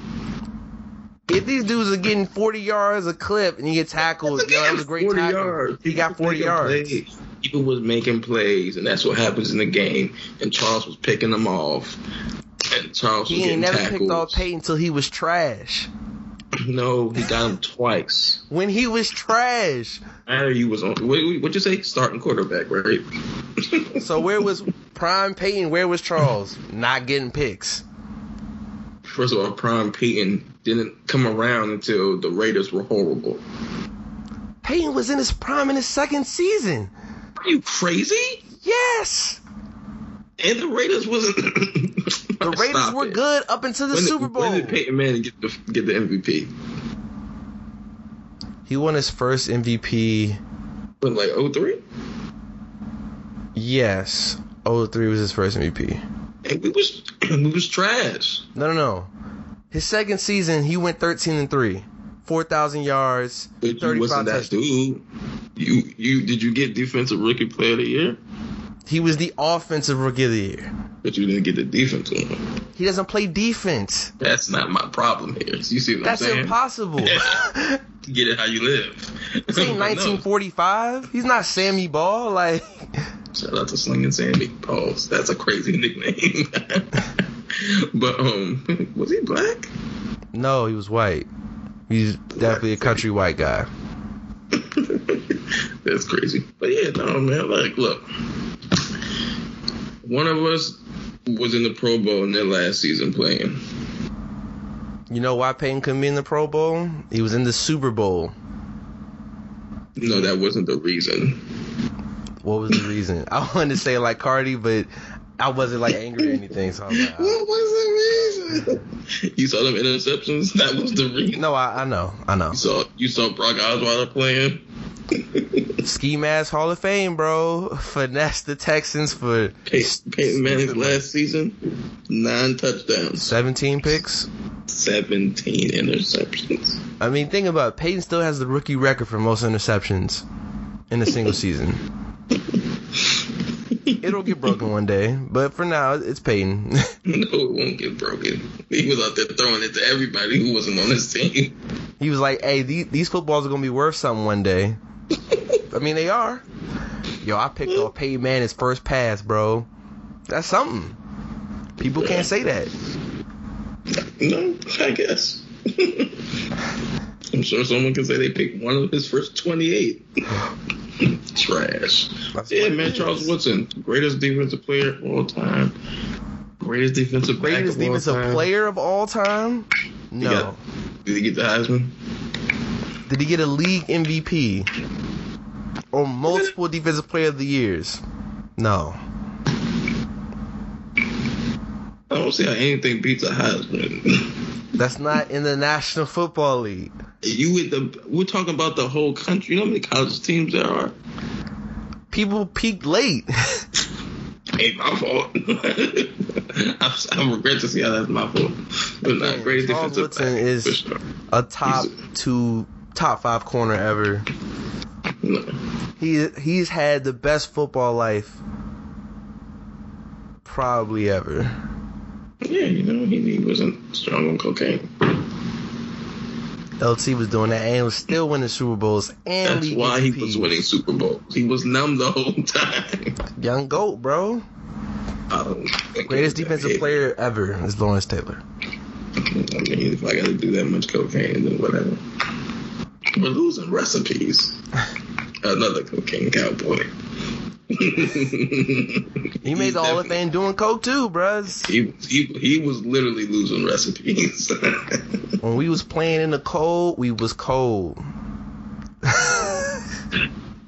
If these dudes are getting 40 yards a clip and you get tackled, yo, that was a great 40 tackle. yards. He got 40 yards. plays. People was making plays, and that's what happens in the game. And Charles was picking them off. Charles He was ain't never tackled. picked off Peyton until he was trash. [CLEARS THROAT] No, he got him twice. When he was trash. Matter you was on. What what you say? Starting quarterback, right? [LAUGHS] So where was prime Peyton? Where was Charles? Not getting picks. First of all, Prime Peyton didn't come around until the Raiders were horrible. Peyton was in his prime in his second season. Are you crazy? Yes. And the Raiders wasn't. [CLEARS THROAT] The Raiders were good up until the when Super did, Bowl. When did Peyton Manning get the get the MVP? He won his first MVP. When like 03? Yes. 03 was his first MVP. And we was [CLEARS THROAT] we was trash. No, no, no. His second season, he went 13 and 3. 4,000 yards, But you 35 wasn't that touchdowns. dude. You you did you get defensive rookie player of the year? He was the offensive rookie of the year. But you didn't get the defensive one. He doesn't play defense. That's not my problem here. You see what That's I'm saying? That's impossible. [LAUGHS] Get it how you live. This ain't [LAUGHS] 1945. He's not Sammy Baugh. Like, [LAUGHS] Shout out to Slinging Sammy. Pause. That's a crazy nickname. but um, was he black? no, he was white. He's definitely a country white guy. [LAUGHS] That's crazy. But yeah, no man. Like, look, one of us was in the Pro Bowl in their last season playing. You know why Peyton couldn't be in the Pro Bowl? He was in the Super Bowl. No, that wasn't the reason. What was the reason? [LAUGHS] I wanted to say like Cardi, but I wasn't like angry or anything. So I was like, ah. [LAUGHS] What was the reason? you saw them interceptions. [LAUGHS] That was the reason. no, I, I know, I know. You saw you saw Brock Osweiler playing. [LAUGHS] Ski Mask Hall of Fame, bro. Finesse the Texans for Pey- Peyton Manning's last season, nine touchdowns, 17 picks. seventeen interceptions. I mean, think about it. Peyton still has the rookie record for most interceptions. in a single season. It'll get broken one day, but for now, it's Peyton. [LAUGHS] no, it won't get broken. He was out there throwing it to everybody who wasn't on his team. he was like, "Hey, these, these footballs are gonna be worth something one day." [LAUGHS] I mean, they are. Yo, I picked off Peyton Manning's first pass, bro. That's something. People can't say that. No, I guess. [LAUGHS] I'm sure someone can say they picked one of his first 28. Trash. That's yeah, man. Charles Woodson, greatest defensive player of all time. Greatest defensive back Greatest of all defensive player of all time? He No. got- Did he get the Heisman? Did he get a league MVP? Or multiple defensive player of the years? No. I don't see how anything beats a Heisman. [LAUGHS] That's not in the National Football League. You with the we're talking about the whole country. You know how many college teams there are? People peaked late. [LAUGHS] Ain't my fault. [LAUGHS] I, I regret to see how that's my fault. But not Man, greatest Charles defensive Woodson back, is- sure. a top He's- two, top five corner ever. No. He he's had the best football life probably ever. Yeah, you know, he, he wasn't strong on cocaine. LT was doing that and was still winning Super Bowls and That's why he was winning Super Bowls. He was numb the whole time. Young goat, bro. I Greatest defensive player ever is Lawrence Taylor. I mean, if I got to do that much cocaine, then whatever. We're losing recipes. [LAUGHS] Another cocaine cowboy. [LAUGHS] He made the Hall of Fame doing coke too, bruh. He, he he was literally losing recipes. [LAUGHS] When we was playing in the cold, we was cold.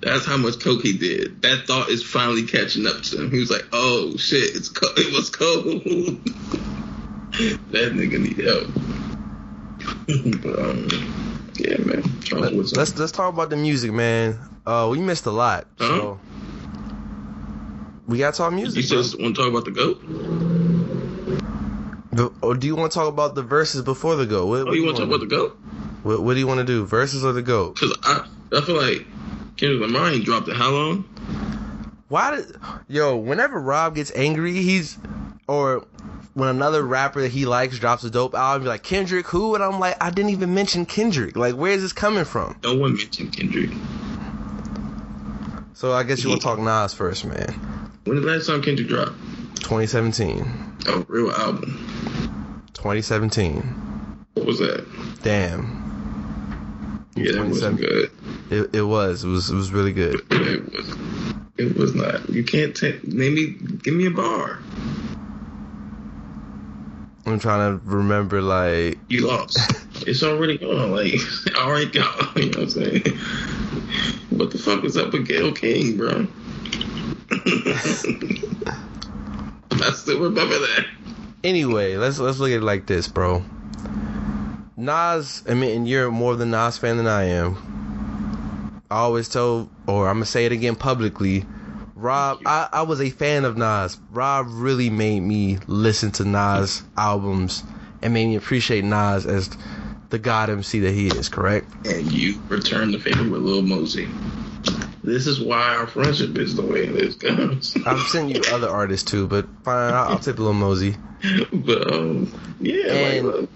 That's how much coke he did. That thought is finally catching up to him. He was like, "Oh shit, it's co- it was cold." [LAUGHS] that nigga need help. but, um, yeah, man. Let, Woodson. let's let's talk about the music, man. Uh, we missed a lot, so we gotta talk you music. bro. just want to talk about the goat? Or do you want to talk about the verses before the goat? What, Oh, what you want to talk about the goat? What, what do you want to do? Verses or the goat? Because I I feel like Kendrick Lamar ain't dropped it how long? Why did yo? Whenever Rob gets angry, he's or when another rapper that he likes drops a dope album, be like Kendrick, who? And I'm like, I didn't even mention Kendrick. Like, where is this coming from? No one mentioned Kendrick. So I guess you want to talk Nas first, man. When the last time Kendrick dropped? 2017, Oh, real album. 2017. What was that? Damn, Yeah, that wasn't good. it, it was. It was. It was really good. It was. It was not. You can't take. Name me. Give me a bar. I'm trying to remember, like, You lost. [LAUGHS] it's already gone. Like, [LAUGHS] already gone. [LAUGHS] You know what I'm saying? What the fuck is up with Gayle King, bro? I still remember that. Anyway, let's let's look at it like this, bro. Nas, I mean, and you're more of the Nas fan than I am. I always tell, or I'm gonna say it again publicly. Rob, I, I was a fan of Nas. Rob really made me listen to Nas albums and made me appreciate Nas as the god MC that he is. Correct? And you return the favor with Lil Mosey. This is why our friendship is the way it is, guys. [LAUGHS] I've sent you other artists too, but fine, I'll, I'll take Lil Mosey. but um, yeah, And- like,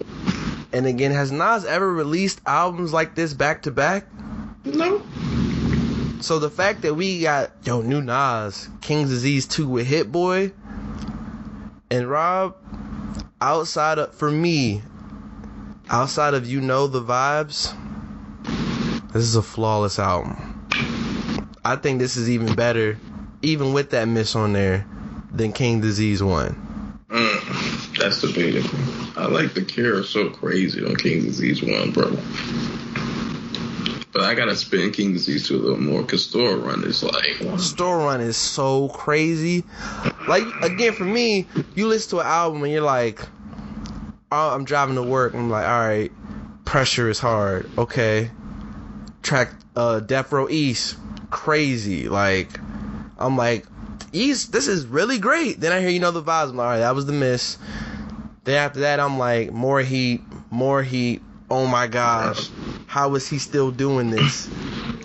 And again, has Nas ever released albums like this back to back? no, So the fact that we got yo new Nas, King's Disease 2 with Hit Boy, and Rob, outside of for me, outside of you know the vibes, this is a flawless album. I think this is even better, even with that miss on there, than King Disease 1. mm, that's debatable. I like the Cure so crazy on King Disease One, bro. But I gotta spin King Disease Two a little more because Store Run is like, Store Run is so crazy. Like again, for me, you listen to an album and you're like, oh, I'm driving to work. I'm like, all right, pressure is hard. Okay, track uh, Death Row East, crazy. Like, I'm like, East, this is really great. Then I hear you know the vibes. I'm like, all right, that was the miss. Then after that, I'm like, more heat, more heat. Oh my gosh, how is he still doing this?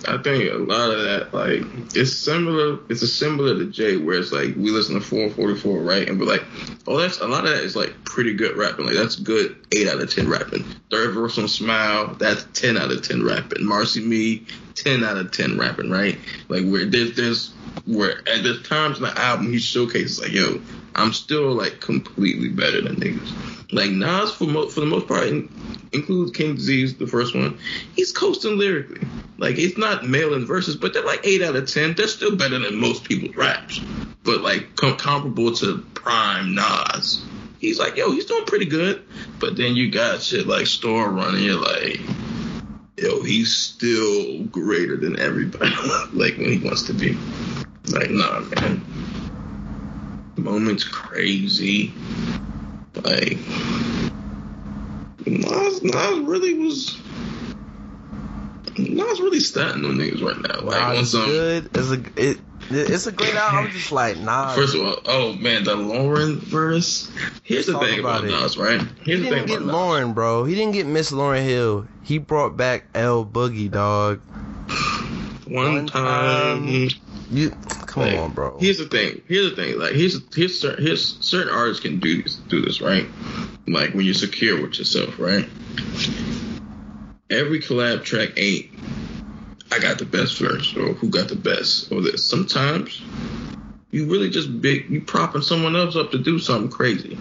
I think a lot of that, like, it's similar. It's a similar to Jay, where it's like we listen to 444, right, and we're like, oh, that's a lot of that is like pretty good rapping. Like that's good eight out of ten rapping. Third verse on Smile, that's ten out of ten rapping. Marcy Me, ten out of ten rapping, right? Like where there's there's where at there's times in the album he showcases like, yo, I'm still like completely better than niggas. Like Nas for mo- for the most part in- includes King Disease, the first one. He's coasting lyrically. Like it's not male mailing verses, but they're like eight out of ten. They're still better than most people's raps, but like com- comparable to prime Nas. He's like, yo, he's doing pretty good. But then you got shit like Store Running. You're like, yo, he's still greater than everybody. [LAUGHS] like when he wants to be. Like, nah, man. Moment's crazy. Like, Nas, Nas really was. Nas really stunting on niggas right now. Like, Nas good. It's a it, it's a great album. I'm just like [LAUGHS] nah. First of all, oh man, the Lauryn verse. Here's the thing about, about. Nas, right? he Here's the thing didn't get about Nas. Lauryn, bro. He didn't get Miss Lauryn Hill. He brought back L Boogie, dog. One, One time. time. You come Like, on, bro. Here's the thing. Here's the thing. Like here's here's cer- here's certain artists can do this, do this, right? Like when you're secure with yourself, right? Every collab track ain't I got the best verse or who got the best or this. Sometimes you really just big you propping someone else up to do something crazy.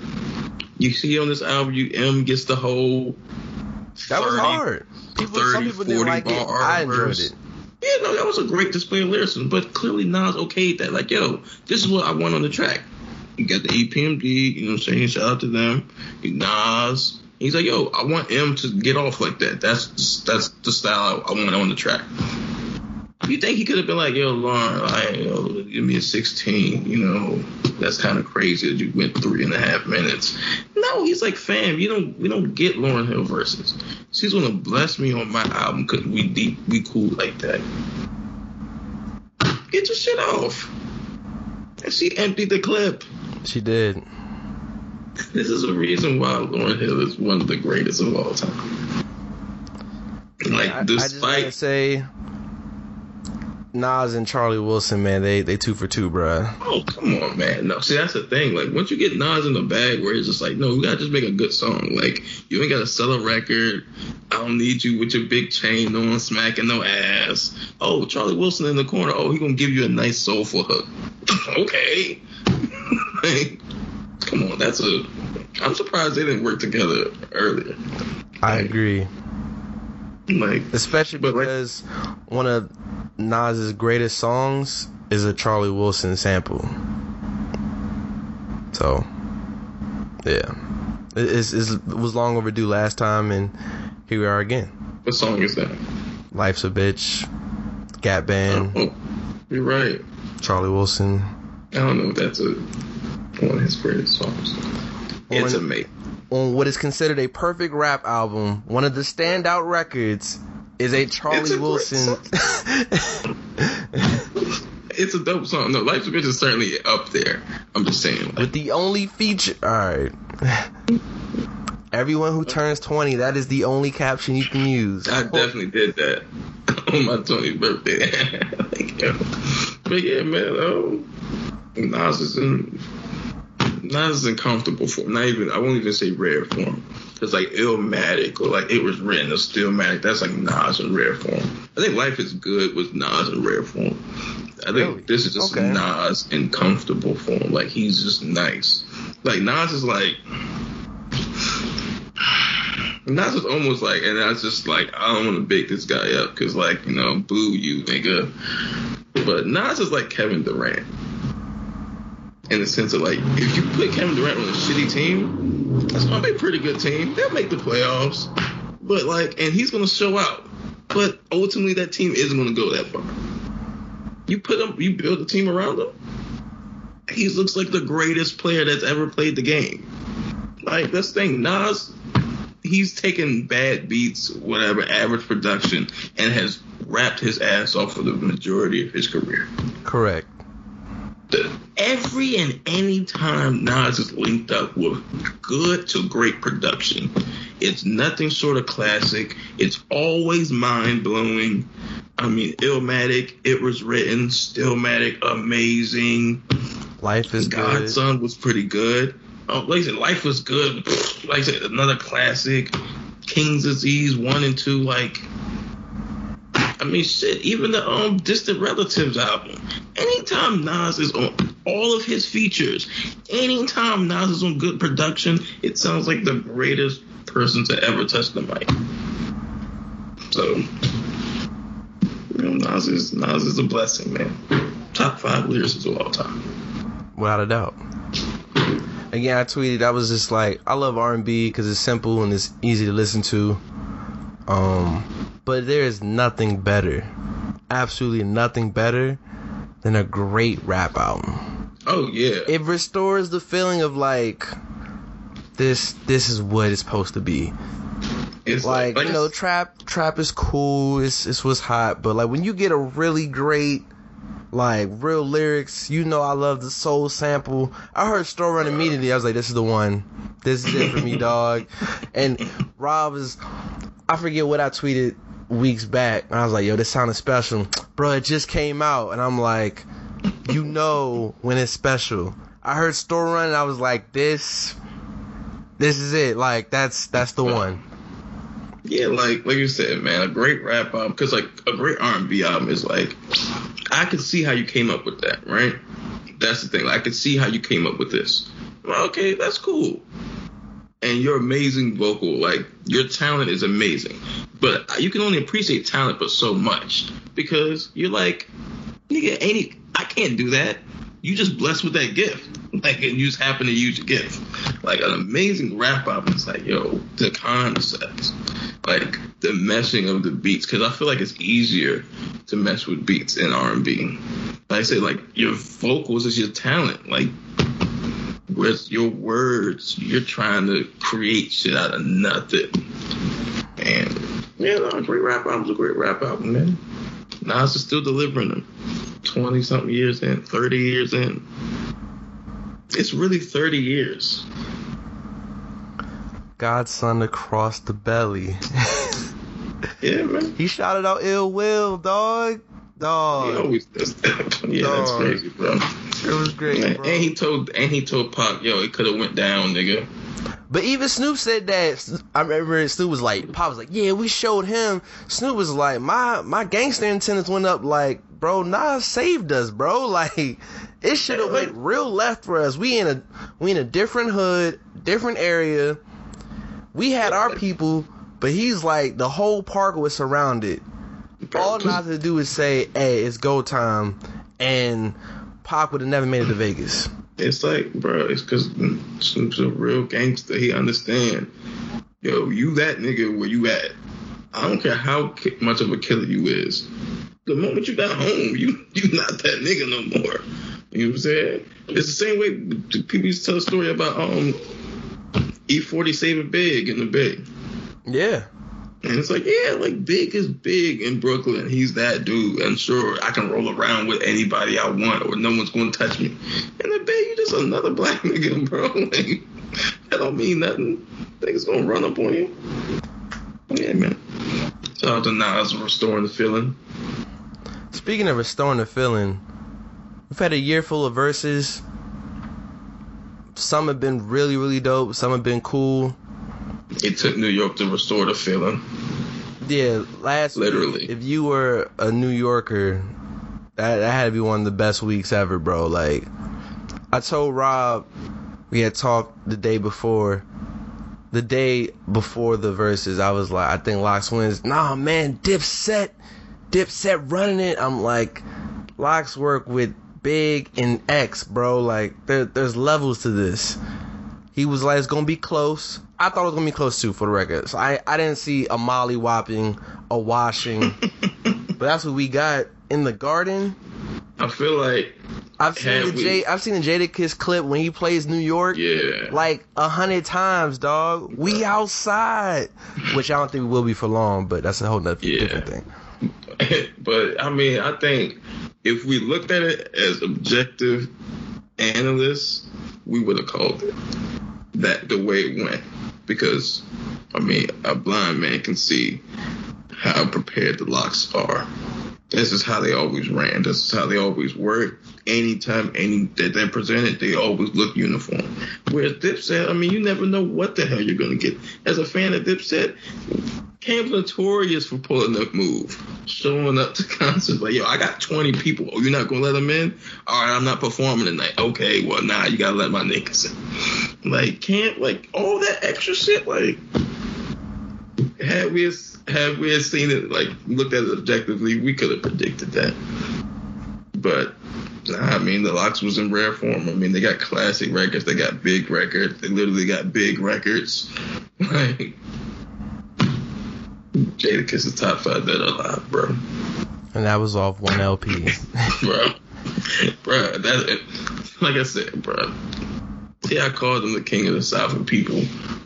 You see on this album, you M gets the whole. that was hard. People, 30, some people didn't 40 like it. I enjoyed verse. it. Yeah, no, that was a great display of lyricism, but clearly Nas okayed that. Like, yo, this is what I want on the track. You got the EPMD, you know what I'm saying? Shout out to them. Nas. He's like, yo, I want him to get off like that. That's that's the style I, I want on the track. You think he could have been like, yo, Lauryn, like, yo, give me a 16, you know, that's kind of crazy that you went three and a half minutes. No, he's like, fam, you don't, we don't get Lauryn Hill verses. She's gonna bless me on my album because we deep, we cool like that. Get your shit off. And she emptied the clip. She did. This is a reason why Lauryn Hill is one of the greatest of all time. Like, I, I despite gotta say, Nas and Charlie Wilson, man, they they two for two, bro. Oh, come on, man. No, see, that's the thing. Like, once you get Nas in the bag where it's just like, no, we gotta just make a good song. Like, you ain't gotta sell a record. I don't need you with your big chain on, smacking no ass. Oh, Charlie Wilson in the corner. Oh, he gonna give you a nice soulful hook. [LAUGHS] okay. [LAUGHS] like, come on, that's a. I'm surprised they didn't work together earlier. I agree, Like, especially But, like- because one of Nas's greatest songs is a Charlie Wilson sample. So, yeah, it, it's, it's, it was long overdue last time, and here we are again. what song is that? Life's a bitch, Gap Band, Oh, you're right. Charlie Wilson. I don't know if that's a one of his greatest songs. It's One- amazing. on what is considered a perfect rap album, one of the standout records is a Charlie a Wilson. It's a dope song. No, Life's a Bitch is certainly up there. I'm just saying. Like, With the only feature. Alright. [SIGHS] Everyone who turns 20, that is the only caption you can use. I definitely did that [LAUGHS] on my 20th birthday. [LAUGHS] like. But yeah, man, um, Nas is in Nas is in comfortable form. Not even I won't even say rare form. It's like Illmatic or like it was written or Stillmatic. That's like Nas in rare form. I think Life is Good was Nas in rare form. I think Really? this is just Okay. Nas in comfortable form. Like he's just nice. Like Nas is like Nas is almost like, and that's just like, I don't want to big this guy up because, like, you know, boo you, nigga. But Nas is like Kevin Durant in the sense of like, if you put Kevin Durant on a shitty team, that's gonna be a pretty good team. They'll make the playoffs, but like, and he's gonna show out. But ultimately, that team isn't gonna go that far. You put him, you build a team around him. He looks like the greatest player that's ever played the game. Like this thing, Nas he's taken bad beats, whatever, average production, and has rapped his ass off for the majority of his career. Correct. The, every and any time Nas is linked up with good to great production, it's nothing short of classic. It's always mind blowing. I mean, Illmatic, it was written, Stillmatic, amazing. Life is good. God's Son was pretty good. Oh, like I said, Life was good. Like I said, another classic. King's Disease one and two, like I mean shit, even the um Distant Relatives album. Anytime Nas is on all of his features, anytime Nas is on good production, it sounds like the greatest person to ever touch the mic. So you know, Nas is Nas is a blessing, man. Top five lyricists of all time. without a doubt. Again, I tweeted. I was just like, I love R and B because it's simple and it's easy to listen to. Um, but there is nothing better, absolutely nothing better than a great rap album. Oh yeah. It restores the feeling of like this. This is what it's supposed to be. It's Like you know, trap trap is cool. It's it's what's hot. But like when you get a really great like real lyrics, you know I love the soul sample. I heard Store Run immediately. I was like, this is the one. This is it for me, [LAUGHS] dog. And Rob is I forget what I tweeted weeks back. I was like, yo, this sounded special. Bro, it just came out and I'm like, you know when it's special. I heard Store Run and I was like, this this is it. Like that's that's the one. Yeah, like like you said, man, a great rap album because like a great R and B album is like I can see how you came up with that, right? That's the thing. Like, I can see how you came up with this. Okay, that's cool. And your amazing vocal, like your talent is amazing, but you can only appreciate talent but so much because you're like, nigga, ain't it, I can't do that. You just blessed with that gift, [LAUGHS] like, and you just happen to use your gift. Like an amazing rap album, it's like, yo, the concepts, like the meshing of the beats, because I feel like it's easier to mess with beats in R&B. Like I say, like your vocals is your talent, like with your words, you're trying to create shit out of nothing. And yeah, no, a great rap album's a great rap album, man. Nas is still delivering them. Twenty something years in, thirty years in. It's really thirty years. God's Son across the belly. [LAUGHS] Yeah, man. he shouted out ill will, dog. Dog. He always does that. [LAUGHS] yeah, that's crazy, bro. it was great, Man, bro. and he told and he told Pac, yo, it could have went down, nigga. But even Snoop said that. I remember Snoop was like, Pop was like, yeah, we showed him. Snoop was like, my my gangster antennas went up. Like, bro, Nas saved us, bro. [LAUGHS] Like, it should have went real left for us. We in a we in a different hood, different area. We had our people, but he's like the whole park was surrounded. All Nas to do is say, hey, it's go time, and Pop would have never made it to Vegas. It's like, bro, it's because Snoop's a real gangster. He understand. Yo, you that nigga where you at. I don't care how much of a killer you is. The moment you got home, you you not that nigga no more. You know what I'm saying? It's the same way people used to tell a story about um E40 saving Big in the Bay. Yeah. And it's like, yeah, like Big is big in Brooklyn. He's that dude. And sure, I can roll around with anybody I want or no one's going to touch me. And the Bay, you just another [LAUGHS] black nigga, bro. [LAUGHS] Like, that don't mean nothing. Niggas going to run up on you. Yeah, man. Shout out to Nas restoring the feeling. Speaking of restoring the feeling, we've had a year full of verses. Some have been really, really dope. Some have been cool. It took New York to restore the feeling. Yeah, last week, Literally. if you were a New Yorker, that, that had to be one of the best weeks ever, bro. Like, I told Rob, we had talked the day before, the day before the verses. I was like, I think Lox wins. Nah, man, Dipset, Dipset running it. I'm like, Lox work with Big and X, bro. Like, there, there's levels to this. He was like, it's gonna be close. I thought it was gonna be close too, for the record. So I, I didn't see a molly whopping, a washing, [LAUGHS] but that's what we got in the garden. I feel like, I've seen the we- J, I've seen the Jadakiss clip when he plays New York yeah. like a hundred times, dog. We outside, which I don't think we will be for long, but that's a whole nother Yeah. different thing. [LAUGHS] but I mean, I think if we looked at it as objective analysts, we would have called it that the way it went. Because, I mean, a blind man can see how prepared the Lox are. This is how they always ran. This is how they always worked. Anytime any that they presented, they always look uniform. Whereas Dipset, I mean, you never know what the hell you're gonna get. As a fan of Dipset, Cam's notorious for pulling that move, showing up to [LAUGHS] concerts like, yo, I got 20 people. Oh, you're not gonna let them in? All right, I'm not performing tonight. Okay, well, nah, you gotta let my niggas in. Like, Cam, like all that extra shit, like had we had we had seen it like looked at it objectively, we could have predicted that. But nah, I mean, the Lox was in rare form. I mean, they got classic records, they got big records, they literally got big records. [LAUGHS] Like Jadakiss is top five dead or alive, bro. And that was off one LP. [LAUGHS] bro, bro, that like I said, bro. Yeah, I called him the king of the South, and people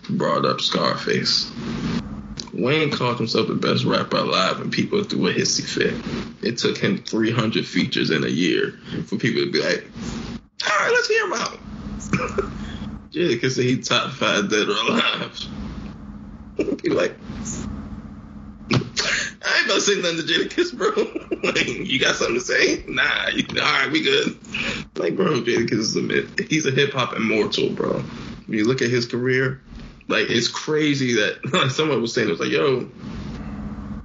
brought up Scarface. Wayne called himself the best rapper alive, and people threw a hissy fit. It took him 300 features in a year for people to be like, all right, let's hear him out. [LAUGHS] Jada said he top five dead or alive. [LAUGHS] be like, I ain't about to say nothing to Jadakiss, bro. [LAUGHS] like, you got something to say? Nah, you, all right, we good. Like, bro, Jadakiss is a myth. He's a hip hop immortal, bro. When you look at his career, like it's crazy that like [LAUGHS] someone was saying it was like, yo,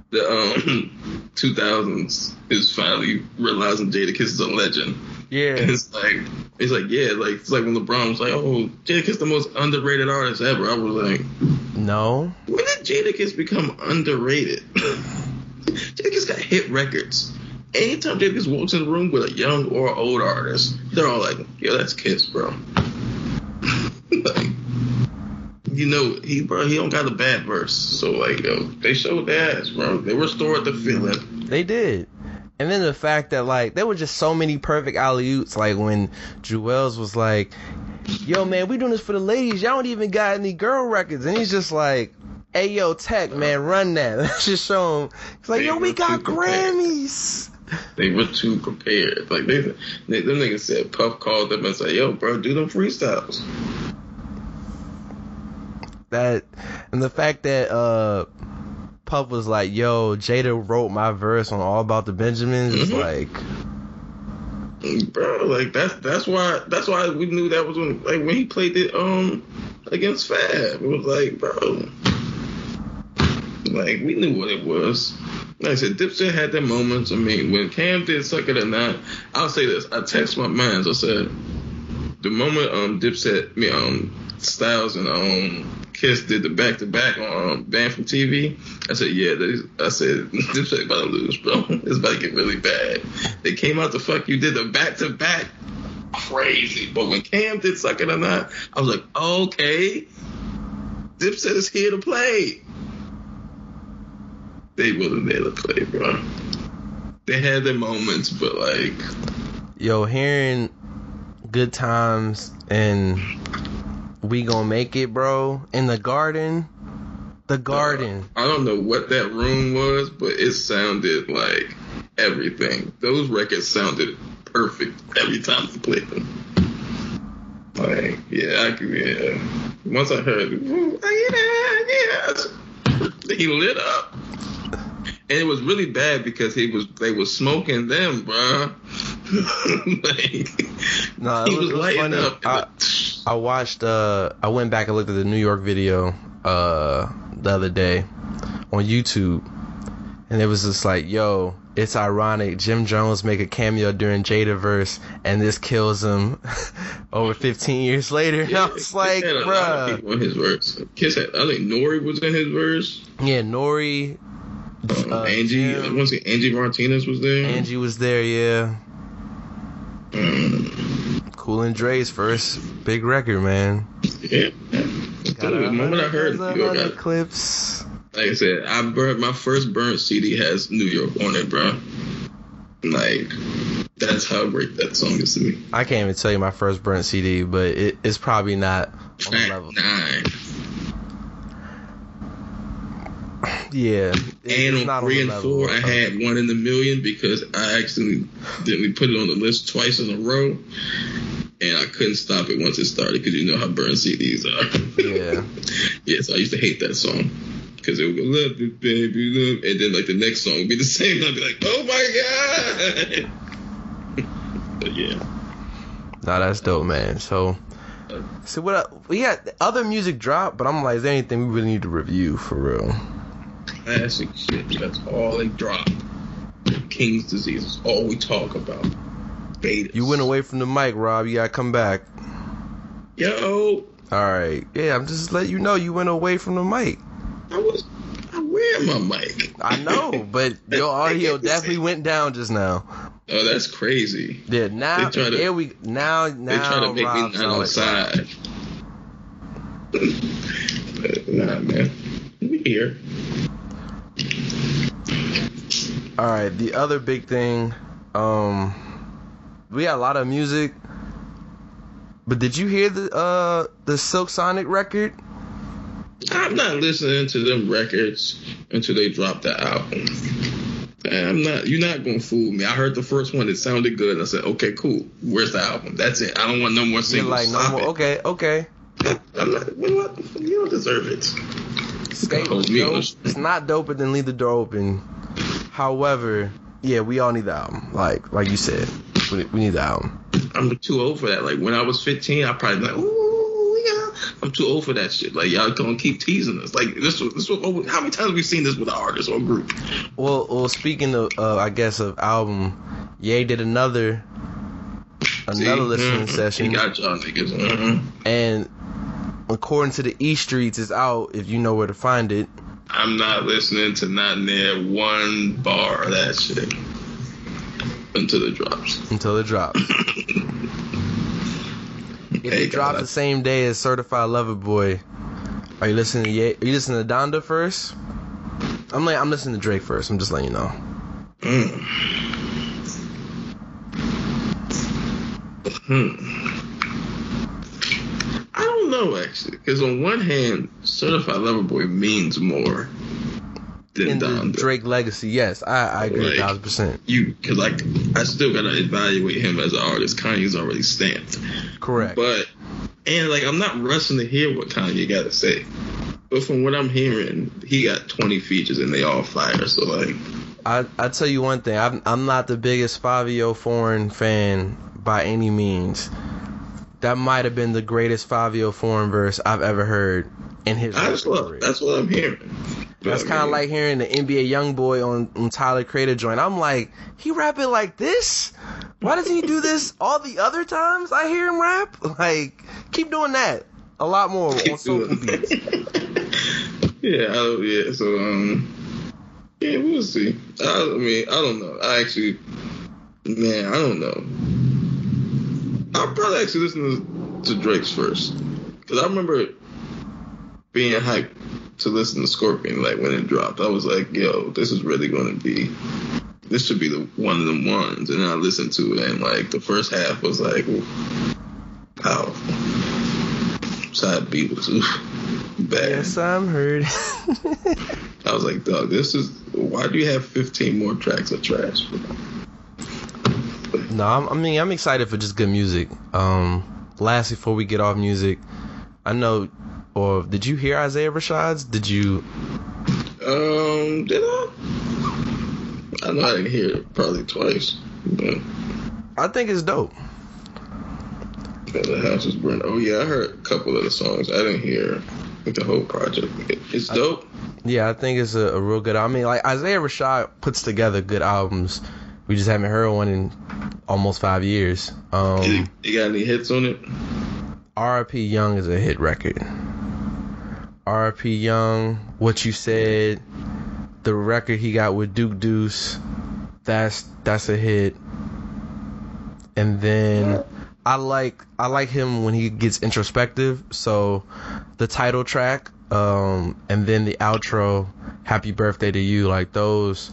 the um [CLEARS THROAT] 2000s is finally realizing Jadakiss is a legend. Yeah. And it's like it's like yeah, like it's like when LeBron was like, oh, Jadakiss the most underrated artist ever. I was like, no. When did Jadakiss become underrated? [LAUGHS] Jadakiss got hit records. Anytime Jadakiss walks in the room with a young or old artist, they're all like, yo, that's Kiss, bro. [LAUGHS] like, you know, he bro, he don't got a bad verse. So like, yo, they showed their ass, bro. They restored the feeling. They did. And then the fact that like there were just so many perfect alley oops, like when Juelz was like, "Yo, man, we doing this for the ladies. Y'all don't even got any girl records," and he's just like, "Hey, yo, Tech, man, run that. [LAUGHS] Let's just show him." He's like, They "Yo, we got. Grammys." They were too prepared. Like they, they them niggas said, Puff called them and said, "Yo, bro, do them freestyles." That and the fact that uh Puff was like, "Yo, Jada wrote my verse on All About the Benjamins." It's Mhm. like, bro. Like that's that's why that's why we knew that was when like when he played it um against Fab. It was like, bro, like we knew what it was. Like I said, Dipset had their moments. I mean, when Cam did "Suck It or Not," I'll say this. I text my mans. I said, the moment um Dipset, me um Styles and um Kiss did the back to back on um, Banned from TV. I said, yeah, they, I said [LAUGHS] this Dipset about to lose, bro. [LAUGHS] It's about to get really bad. They came out to fuck you, did the back to back, crazy. But when Cam did Suck It or Not, I was like, okay, Dipset is here to play. They wasn't there to play, bro. They had their moments, but like, yo, hearing good times and we gonna make it, bro, in the garden. The uh, garden. I don't know what that room was, but it sounded like everything. Those records sounded perfect every time we played them. Like, yeah, I could, yeah. Once I heard, ah, yeah, yeah, he lit up. And it was really bad because he was they was smoking them, bro. [LAUGHS] like, No, he it was, was was lighting funny. up. I, I watched uh I went back and looked at the New York video uh the other day on YouTube and it was just like, yo, it's ironic. Jim Jones make a cameo during Jadaverse and this kills him [LAUGHS] over 15 years later. And [LAUGHS] I was like, had a lot of bruh. his verse. Kiss had, I think Nori was in his verse. Yeah, Nori, Um, Uh, Angie, Jim. I want to say Angie Martinez was there. Angie was there, yeah. Um, Cool and Dre's first big record, man. yeah. Got the moment I heard New York, I- clips. like I said, I burnt my first burnt CD has New York on it, bro. Like that's how great that song is to me. I can't even tell you my first burnt CD, but it, it's probably not on the level. nine. Yeah, it- And on three and level four, I had one in the million because I accidentally didn't put it on the list twice in a row, and I couldn't stop it once it started because you know how burnt CDs are. Yeah, [LAUGHS] yeah, so I used to hate that song. Because it would go, love it, baby, love. And then, like, the next song would be the same. and I'd be like, oh my God. [LAUGHS] but yeah. Nah, that's dope, man. So, so what? We got other music drop, but I'm like, is there anything we really need to review for real? Classic shit. That's all they drop. King's disease is all we talk about. You went away from the mic, Rob. You gotta come back. Yo, All right. Yeah, I'm just letting you know you went away from the mic. I was. I wear my mic. I know, but [LAUGHS] your audio definitely went down just now. Oh, that's crazy. Yeah, now They to- here we now now They try to make Rob me not outside. Nah, man. We here. All right, the other big thing, um, we got a lot of music, but did you hear the uh the Silk Sonic record? I'm not listening to them records until they drop the album. And I'm not. You're not gonna fool me. I heard the first one. It sounded good. I said, okay, cool. Where's the album? That's it. I don't want no more You're singles. like, no more. Okay, okay. I'm not. You, what? you don't deserve it. Stay dope. It's not doper than leave the door open. However, yeah, we all need the album. Like like you said, we, we need the album. I'm too old for that. Like when I was 15, I probably like, ooh, yeah. I'm too old for that shit. Like y'all gonna keep teasing us. Like this. was- This. was- How many times have we seen this with an artist or group? Well, well, speaking of, uh, I guess of album, Ye did another another See? listening Mhm. session, He got y'all niggas. Mhm. and according to the E Streets, is out if you know where to find it. I'm not listening to not near one bar of that shit until it drops. until it drops. [COUGHS] if Hey, it drops the same day as Certified Lover Boy, are you listening to Ye? Are you listening to Donda first? I'm like I'm listening to Drake first. I'm just letting you know. Mm. Hmm. I don't know actually, because on one hand, Certified Lover Boy means more than In the Drake legacy, yes, I, I agree a Like- thousand percent. You, cause like, I still gotta evaluate him as an artist. Kanye's already stamped, Correct. but and like I'm not rushing to hear what Kanye got to say. But from what I'm hearing, he got 20 features and they all fire. So like, I I tell you one thing. I'm I'm not the biggest Fivio Foreign fan by any means. That might have been the greatest Fivio Foreign verse I've ever heard in his I just love. career. That's what I'm hearing. That's kind of like hearing the NBA YoungBoy on, on Tyler Creator joint. I'm like, he rapping like this? Why doesn't he do [LAUGHS] this all the other times I hear him rap? Like, keep doing that a lot more on soulful doing beats. [LAUGHS] yeah, I yeah. So um, yeah, we'll see. I, I mean, I don't know. I actually, man, I don't know. I'll probably actually listen to, to Drake's first because I remember being hyped to listen to Scorpion like when it dropped. I was like, yo, this is really going to be. This should be the one of them ones, and then I listened to it, and like the first half was like, powerful. Side beat was oof, bad. Yes, I'm heard. [LAUGHS] I was like, dog, this is why do you have 15 more tracks of trash? no, I'm, I mean, I'm excited for just good music. Um, last before we get off music, I know, or did you hear Isaiah Rashad's? Did you? Um, did I? I know I didn't hear it probably twice. But I think it's dope. the house is burned. Oh yeah, I heard a couple of the songs. I didn't hear the whole project. It's dope. Yeah, I think it's a, a real good. Album. I mean, like Isaiah Rashad puts together good albums. We just haven't heard one in almost five years. Um, you, you got any hits on it? R.I.P. Young is a hit record. R.I.P. Young, What You Said, the record he got with Duke Deuce, that's that's a hit. And then I like I like him when he gets introspective. So the title track, um, and then the outro, Happy Birthday to You, like those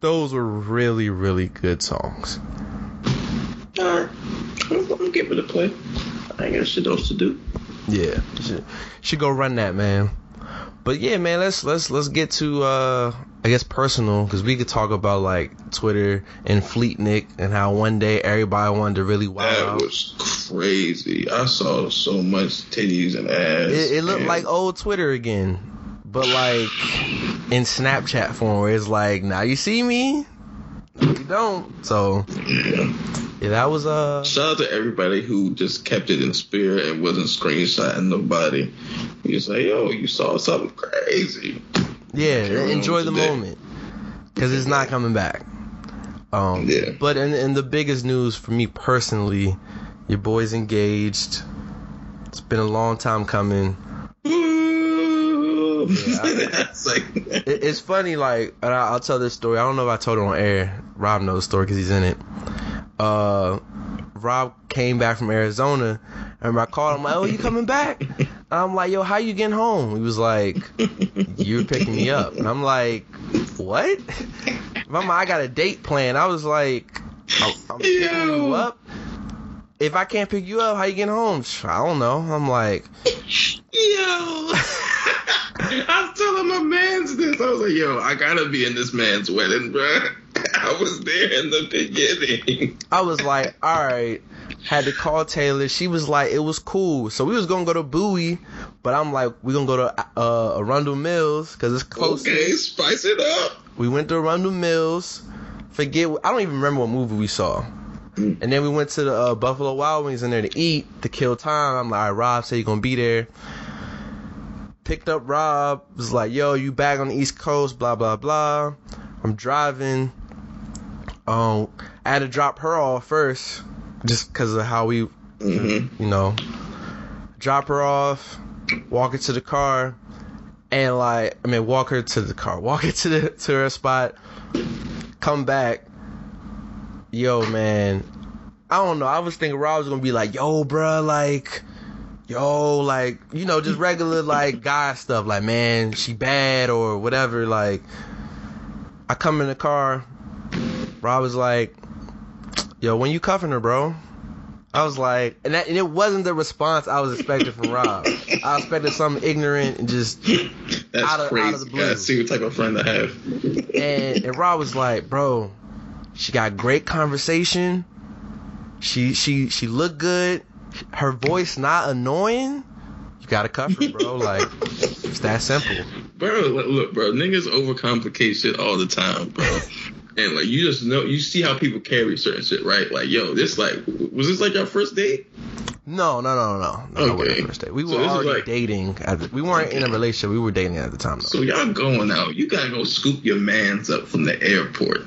those were really, really good songs. Alright, I'm gonna give it a play. I got shit else to do. Yeah, should, should go run that, man. But yeah, man, let's let's let's get to uh I guess personal because we could talk about like Twitter and Fleetnik and how one day everybody wanted to really wow. That out. was crazy. I saw so much titties and ass. It, it looked and- like old Twitter again. but like in Snapchat form, where it's like, now you see me, you don't. So Yeah. yeah, that was uh, Shout out to everybody who just kept it in spirit and wasn't screenshotting nobody. You just like, yo, you saw something crazy. yeah, Enjoy the today. moment because it's not coming back. Um, Yeah. But in, in the biggest news for me personally, your boy's engaged. It's been a long time coming. [LAUGHS] Yeah. it's like, [LAUGHS] It, it's funny, like, and I, I'll tell this story. I don't know if I told it on air. Rob knows the story because he's in it. Uh, Rob came back from Arizona, and I called him like, "Oh, you coming back?" [LAUGHS] I'm like, "Yo, how you getting home?" He was like, "You're picking me up," and I'm like, "What?" Mama, I got a date plan. I was like, "I'm, I'm picking you up." If I can't pick you up, how you getting home? I don't know. I'm like, yo. [LAUGHS] I was telling my man's this. I was like, yo, I gotta be in this man's wedding, bro. [LAUGHS] I was there in the beginning. I was like, all right. Had to call Taylor. She was like, it was cool. So we was gonna go to Bowie, but I'm like, we gonna go to uh, Arundel Mills because it's close. Okay, spice it up. We went to Arundel Mills. Forget. I don't even remember what movie we saw. Mm. And then we went to the uh, Buffalo Wild Wings in there to eat to kill time. I'm like, all right, Rob said you're gonna be there. Picked up Rob. Was like, yo, you back on the East Coast? Blah blah blah. I'm driving. Um, I had to drop her off first, just because of how we, hmm you know, drop her off, walk her to the car, and like, I mean, walk her to the car, walk her to the to her spot, come back. Yo, man, I don't know. I was thinking Rob was gonna be like, yo, bruh, like, yo, like, you know, just regular like guy stuff, like, man, she bad or whatever. Like, I come in the car, Rob was like, yo, when you cuffing her, bro? I was like, and, that, and it wasn't the response I was expecting from Rob. [LAUGHS] I expected something ignorant and just, That's Out of- out of crazy. the blue. See what type of friend I have. and, and Rob was like, bro, she got great conversation. She she she looked good. Her voice not annoying. You gotta cuff her, bro. [LAUGHS] Like it's that simple. bro, look, bro, niggas overcomplicate shit all the time, bro. and like you just know, you see how people carry certain shit, right? Like, yo, this like, was this like your first date? No, no, no, no, no. No, Okay. the first date. We were is already like- dating. At the, we weren't in a relationship. We were dating at the time, though. So y'all going out, you gotta go scoop your man's up from the airport.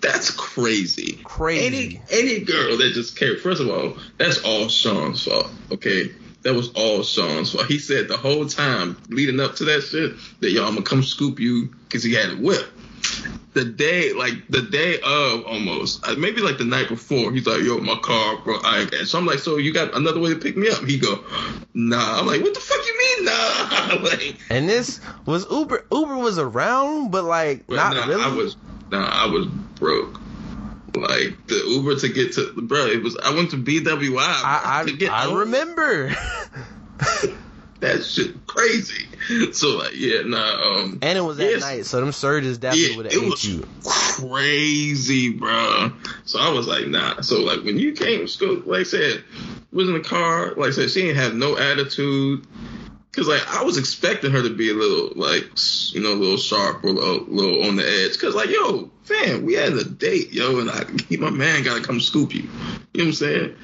That's crazy. Crazy. Any any girl that just carried, first of all, that's all Sean's fault. Okay. That was all Sean's fault. He said the whole time leading up to that shit that y'all, I'm gonna come scoop you because he had a whip. The day, like the day of almost, uh, maybe like the night before, he's like, yo, my car, bro, I ain't. So I'm like, so you got another way to pick me up? He go, nah. I'm like, what the fuck you mean, nah? [LAUGHS] like, And this was Uber. Uber was around, but like Bro, not nah, really. I was nah, I was broke. Like the Uber to get to bro, it was I went to BWI I to get I, I remember. [LAUGHS] [LAUGHS] that shit crazy. So like yeah, nah, um and it was at Yes. night, so them surges definitely yeah, would have ate was you. crazy, bro. So I was like, nah. So like when you came to school, like I said, was in the car, like I said, she didn't have no attitude. Cause like I was expecting her to be a little like you know a little sharp or a little, little on the edge. Cause like yo, fam, we had a date, yo, and I [LAUGHS] my man gotta come scoop you. You know what I'm saying?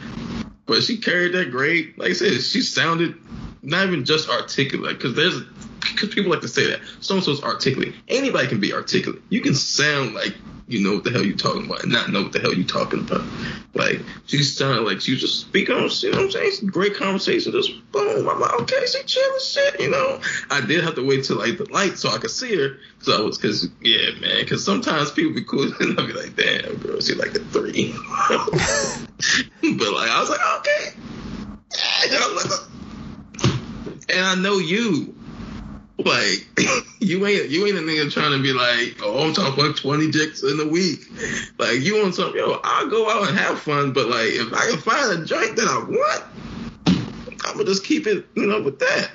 But she carried that great. Like I said, she sounded not even just articulate. Cause there's because people like to say that so and so's articulate. Anybody can be articulate. You can sound like you know what the hell you talking about and not know what the hell you talking about. Like she sounded like she was just speaking on you know what I'm saying? It's great conversation. Just boom. I'm like, okay, she chilling shit, you know. I did have to wait till like the light so I could see her. So I was cause yeah, man, cause sometimes people be cool [LAUGHS] and I'll be like, damn, girl, she like a three. [LAUGHS] but like I was like, okay. And oh. I know you. Like [LAUGHS] you ain't you ain't a nigga trying to be like, oh, I'm talking about twenty dicks in a week. Like you want something, yo, I'll go out and have fun, but like if I can find a joint that I want, I'm gonna just keep it, you know, with that.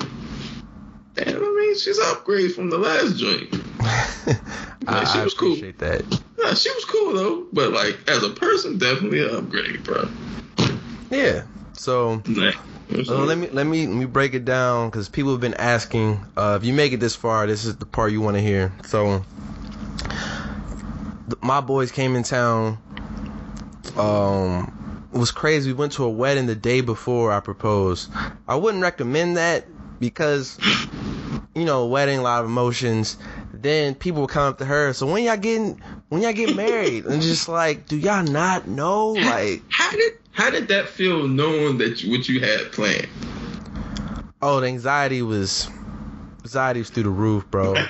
And I mean, she's upgrade from the last joint. [LAUGHS] I, she was cool. that. Nah, she was cool though, but like as a person, definitely an upgrade, bro. Yeah. So Nah. Uh, let me let me let me break it down because people have been asking. Uh, if you make it this far, this is the part you want to hear. So, th- my boys came in town. Um, it was crazy. We went to a wedding the day before I proposed. I wouldn't recommend that because, you know, wedding, a lot of emotions. Then people would come up to her. So when y'all getting when y'all get married, and just [LAUGHS] like, do y'all not know? Like, How did how did that feel knowing that you, what you had planned? oh, the anxiety was anxiety was through the roof, bro. [LAUGHS]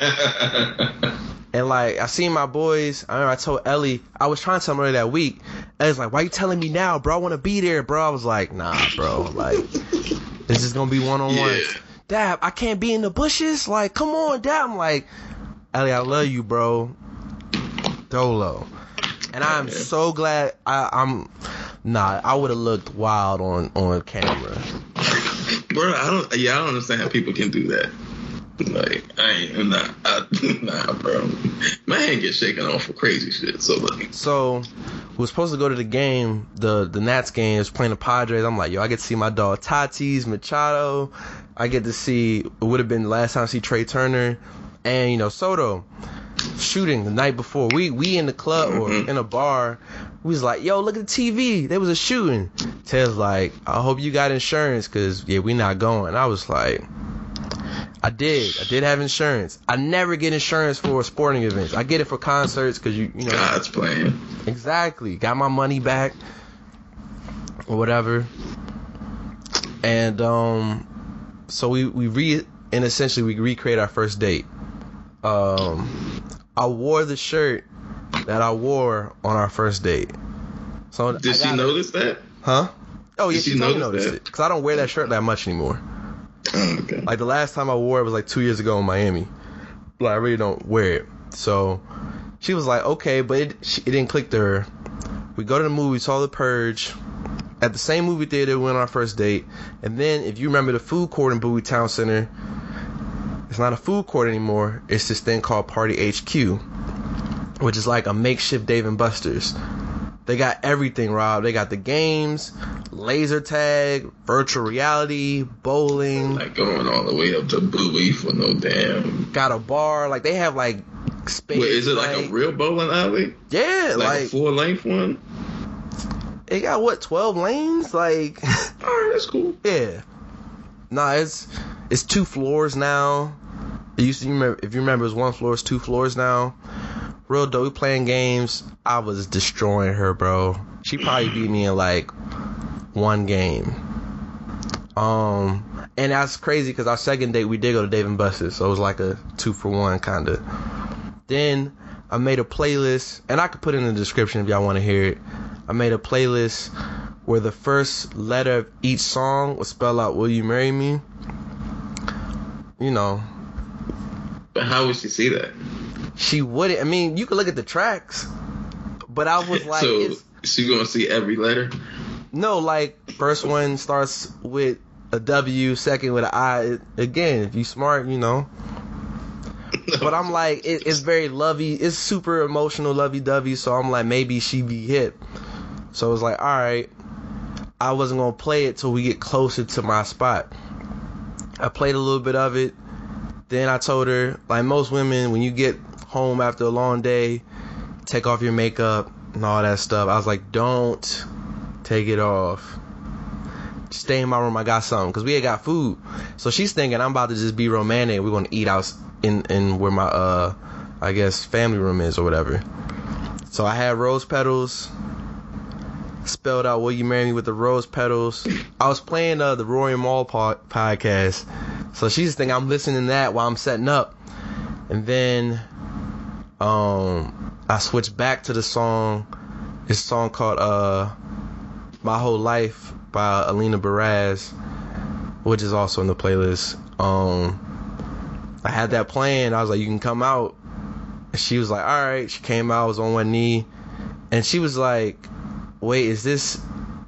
And like I seen my boys. I remember I told Ellie I was trying to tell her earlier that week. Ellie's like, "Why you telling me now, bro? I want to be there, bro." I was like, "Nah, bro. Like, this is gonna be one on one." [LAUGHS] Dad, I can't be in the bushes. Like, come on, Dad. I'm like, Ellie, I love you, bro. Dolo. And I'm Yeah. so glad I, I'm. Nah, I would have looked wild on on camera. Bro, I don't. Yeah, I don't understand how people can do that. Like, I ain't nah, I, [LAUGHS] nah, bro. My hand gets shaken off for crazy shit. So like, So we was supposed to go to the game, the the Nats game. It was playing the Padres. I'm like, yo, I get to see my dog Tatis Machado. I get to see. It would have been the last time I see Trea Turner, and you know Soto shooting the night before. We we in the club or Mhm. in a bar. We was like, yo, look at the TV. There was a shooting. Ted's like, I hope you got insurance, cause yeah, we not going. I was like. I did. I did have insurance. I never get insurance for sporting events. I get it for concerts because you, you know, God's plan. Exactly. Got my money back or whatever. And um so we we re and essentially we recreate our first date. Um I wore the shirt that I wore on our first date. So Did she it- notice that? Huh? Oh yeah, Did she, she noticed it because I don't wear that shirt that much anymore. Oh, okay. Like the last time I wore it was like two years ago in Miami. Like I really don't wear it. So she was like, okay, but it, she, it didn't click to her. We go to the movie, saw The Purge. At the same movie theater we went on our first date. And then if you remember the food court in Bowie Town Center, it's not a food court anymore. It's this thing called Party HQ, which is like a makeshift Dave and Buster's. They got everything, Rob. They got the games, laser tag, virtual reality, bowling, Like going all the way up to Bowie for no damn. got a bar. Like they have like space. Wait, is it like a real bowling alley? Yeah, Like, like a full length one? it got what twelve lanes? Like [LAUGHS] All right, that's cool. yeah. Nah, it's it's two floors now. It used to if you remember it was one floor, it's two floors now. Real dope. Playing games. I was destroying her, bro. She probably beat me in like one game. Um, and that's crazy because our second date we did go to Dave and Buster's, so it was like a two for one kind of. Then I made a playlist, and I could put in the description if y'all want to hear it. I made a playlist where the first letter of each song would spell out "Will you marry me?" You know, But how would she see that? she wouldn't. I mean, you could look at the tracks, but I was [LAUGHS] like, so she gonna see every letter? no, like first one starts with a W, second with an I. Again, if you smart, you know. [LAUGHS] But I'm like, it, it's very lovey. It's super emotional, lovey dovey. So I'm like, maybe she be hip. So it's like, all right. I wasn't gonna play it till we get closer to my spot. I played a little bit of it. Then I told her, like most women, when you get home after a long day, take off your makeup and all that stuff. I was like, don't take it off. Stay in my room. I got something because we had got food. So she's thinking I'm about to just be romantic. We're gonna eat out in in where my uh I guess family room is or whatever. So I had rose petals. Spelled out "Will you marry me?" with the rose petals. I was playing uh, the Rory Mal po- podcast, so she's thinking I'm listening to that while I'm setting up, and then um I switched back to the song. This song called uh "My Whole Life" by Alina Baraz, which is also in the playlist. Um, I had that playing. I was like, "You can come out." She was like, "All right." She came out. I Was on one knee, and she was like, "Wait, is this?"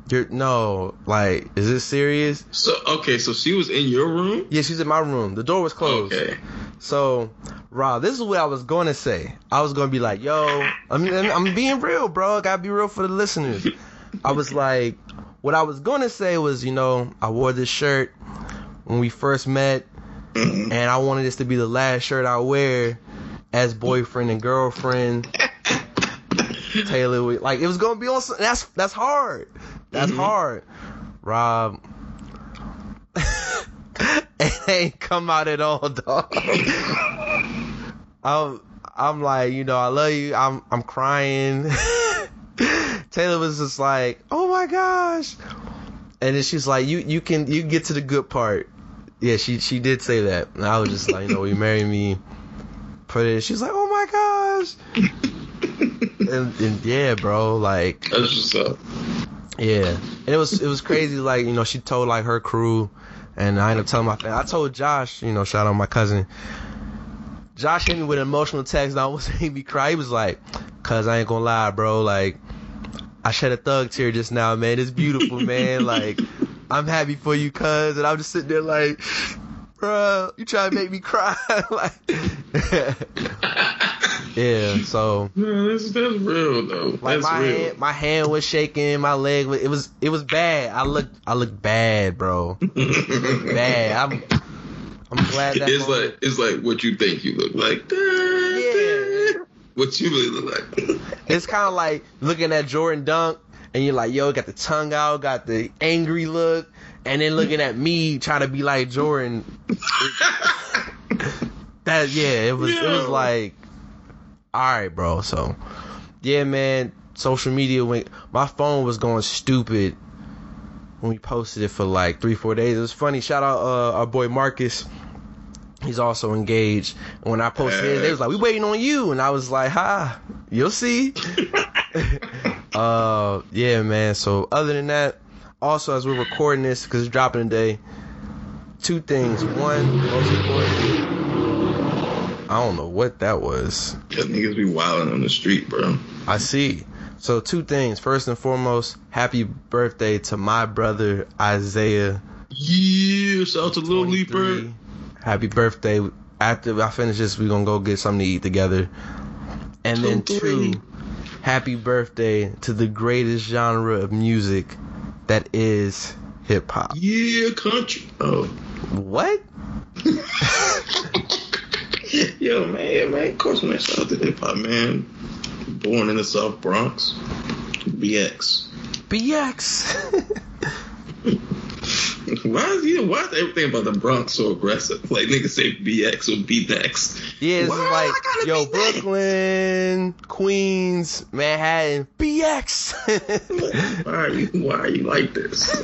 You're, no, like, is this serious? So okay, so she was in your room? Yeah, she's in my room. The door was closed. Okay. So, Rob, this is what I was going to say. I was going to be like, yo, I'm, I'm being real, bro. I got to be real for the listeners. [LAUGHS] I was like, what I was gonna say was, you know, I wore this shirt when we first met, Mhm. and I wanted this to be the last shirt I wear as boyfriend and girlfriend. [LAUGHS] Taylor, we- like it was gonna be on. That's that's hard. That's Mhm. hard. Rob, [LAUGHS] it ain't come out at all, dog. I'm I'm like, you know, I love you. I'm I'm crying. [LAUGHS] Taylor was just like, oh my gosh, and then she's like, you you can you can get to the good part. Yeah, she she did say that, and I was just like, you know, you marry me? Put it. She's like, oh my gosh, and, and yeah, bro, like That's what's up. yeah, and it was it was crazy. [LAUGHS] Like you know, she told like her crew, and I ended up telling my family. I told Josh, you know, shout out my cousin. Josh hit me with an emotional text. And I almost [LAUGHS] made me cry. He was like, "Cause I ain't gonna lie, bro. Like, I shed a thug tear just now, man. It's beautiful, [LAUGHS] man. Like, I'm happy for you, cuz." And I'm just sitting there like, "Bro, you trying to make me cry?" like, yeah. [LAUGHS] So Man, that's that's real though. like That's my real. hand, my hand was shaking, my leg was it was it was bad. I looked I looked bad, bro. [LAUGHS] Bad. I'm I'm glad that it's moment- like it's like what you think you look like. Yeah. What you really look like. [LAUGHS] it's kind of like looking at Jordan Dunk and you're like, yo, got the tongue out, got the angry look, and then looking at me trying to be like Jordan. that yeah, it was it was like, all right, bro. So yeah, man. Social media went. My phone was going stupid when we posted it for like three, four days. It was funny. Shout out uh, our boy Marcus. He's also engaged. When I posted it, they was like, "We waiting on you," and I was like, "Ha, you'll see." [LAUGHS] uh, yeah, man. So other than that, also as we're recording this because it's dropping today, two things. One, most important. I don't know what that was. Yeah, niggas be wilding on the street, bro. I see. So two things. First and foremost, happy birthday to my brother Isaiah. Yeah, shout out to Lil 23. Leaper. Happy birthday. After I finish this, we're gonna go get something to eat together. And then two, happy birthday to the greatest genre of music that is hip hop. Yeah, country. Oh. What? [LAUGHS] Yo, man, man. Of course, man. Shout out to hip hop, man. Born in the South Bronx. BX. BX. [LAUGHS] Why is you why is everything about the Bronx so aggressive? Like niggas say BX or B next. yeah, it's Why like yo. Brooklyn, Queens, Manhattan, BX. [LAUGHS] Why are you why are you like this?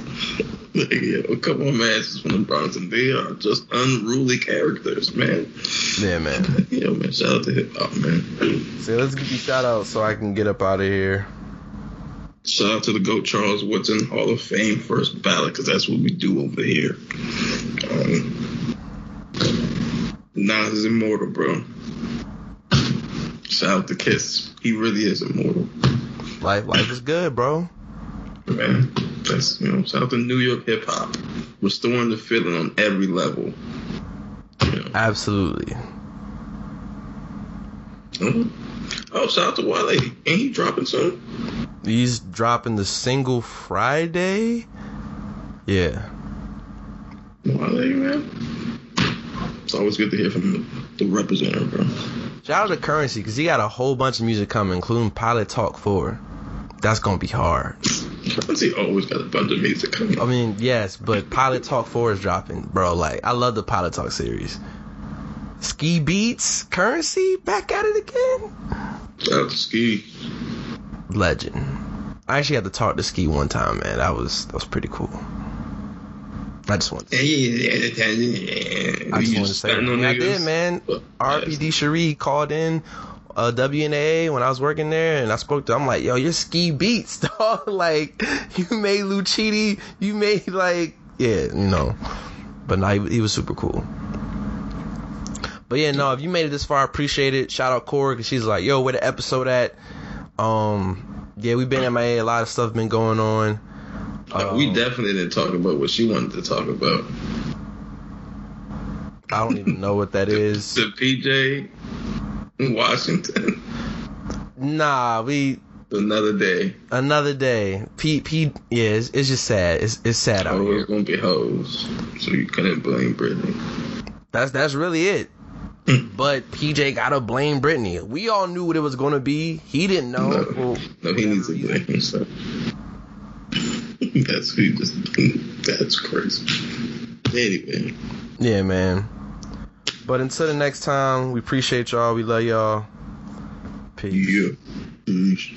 [LAUGHS] like, yo, a couple of matches from the Bronx and they are just unruly characters, man. yeah, man. [LAUGHS] Yo, man, shout out to hip hop, man. So let's give you shout out so I can get up out of here. Shout out to the GOAT Charles Woodson Hall of Fame first ballot, because that's what we do over here. Um, Nas is immortal, bro. Shout out to Kiss. He really is immortal, Life, life is good, bro. man. That's you know, shout out to New York hip hop, restoring the feeling on every level. You know. Absolutely. Mhm. Oh, shout out to Wale. Ain't he dropping soon? He's dropping the single Friday. Yeah. Wale, man. It's always good to hear from the representative, bro. Shout out to Curren$y because he got a whole bunch of music coming, including Pilot Talk 4. That's gonna be hard. [LAUGHS] He always got a bunch of music coming. I mean, yes, but Pilot Talk 4 is dropping, bro. Like, I love the Pilot Talk series. Ski Beatz, Curren$y, back at it again. Shout out to Ski. Legend. I actually had to talk to Ski one time, man. That was that was pretty cool. I just want. I I just wanted to say, I did, man. RPD Cherie called in uh, WNA when I was working there, and I spoke to. I'm like, yo, you're Ski Beatz, [LAUGHS] dog. like, you made Lucidi, you made like, yeah, you know. But no, he, he was super cool. But yeah, no, if you made it this far, I appreciate it. Shout out Cora, cause she's like, yo, where the episode at? Um, yeah, we've been in my A lot of stuff been going on. We Um, definitely didn't talk about what she wanted to talk about. I don't even know what that [LAUGHS] is. The PJ Washington. [LAUGHS] Nah, we Another day. Another day. Pete, Pete, yeah, it's, it's just sad. It's it's sad out Hoes here. gonna be hoes. So you couldn't blame Brittany. That's that's really it. Hmm. But PJ gotta blame Brittany. We all knew what it was gonna be. He didn't know. No, for no, he needs to blame himself. [LAUGHS] that's who just. That's crazy. Anyway, Yeah, man. But until the next time, we appreciate y'all. We love y'all. Peace. yeah. Peace.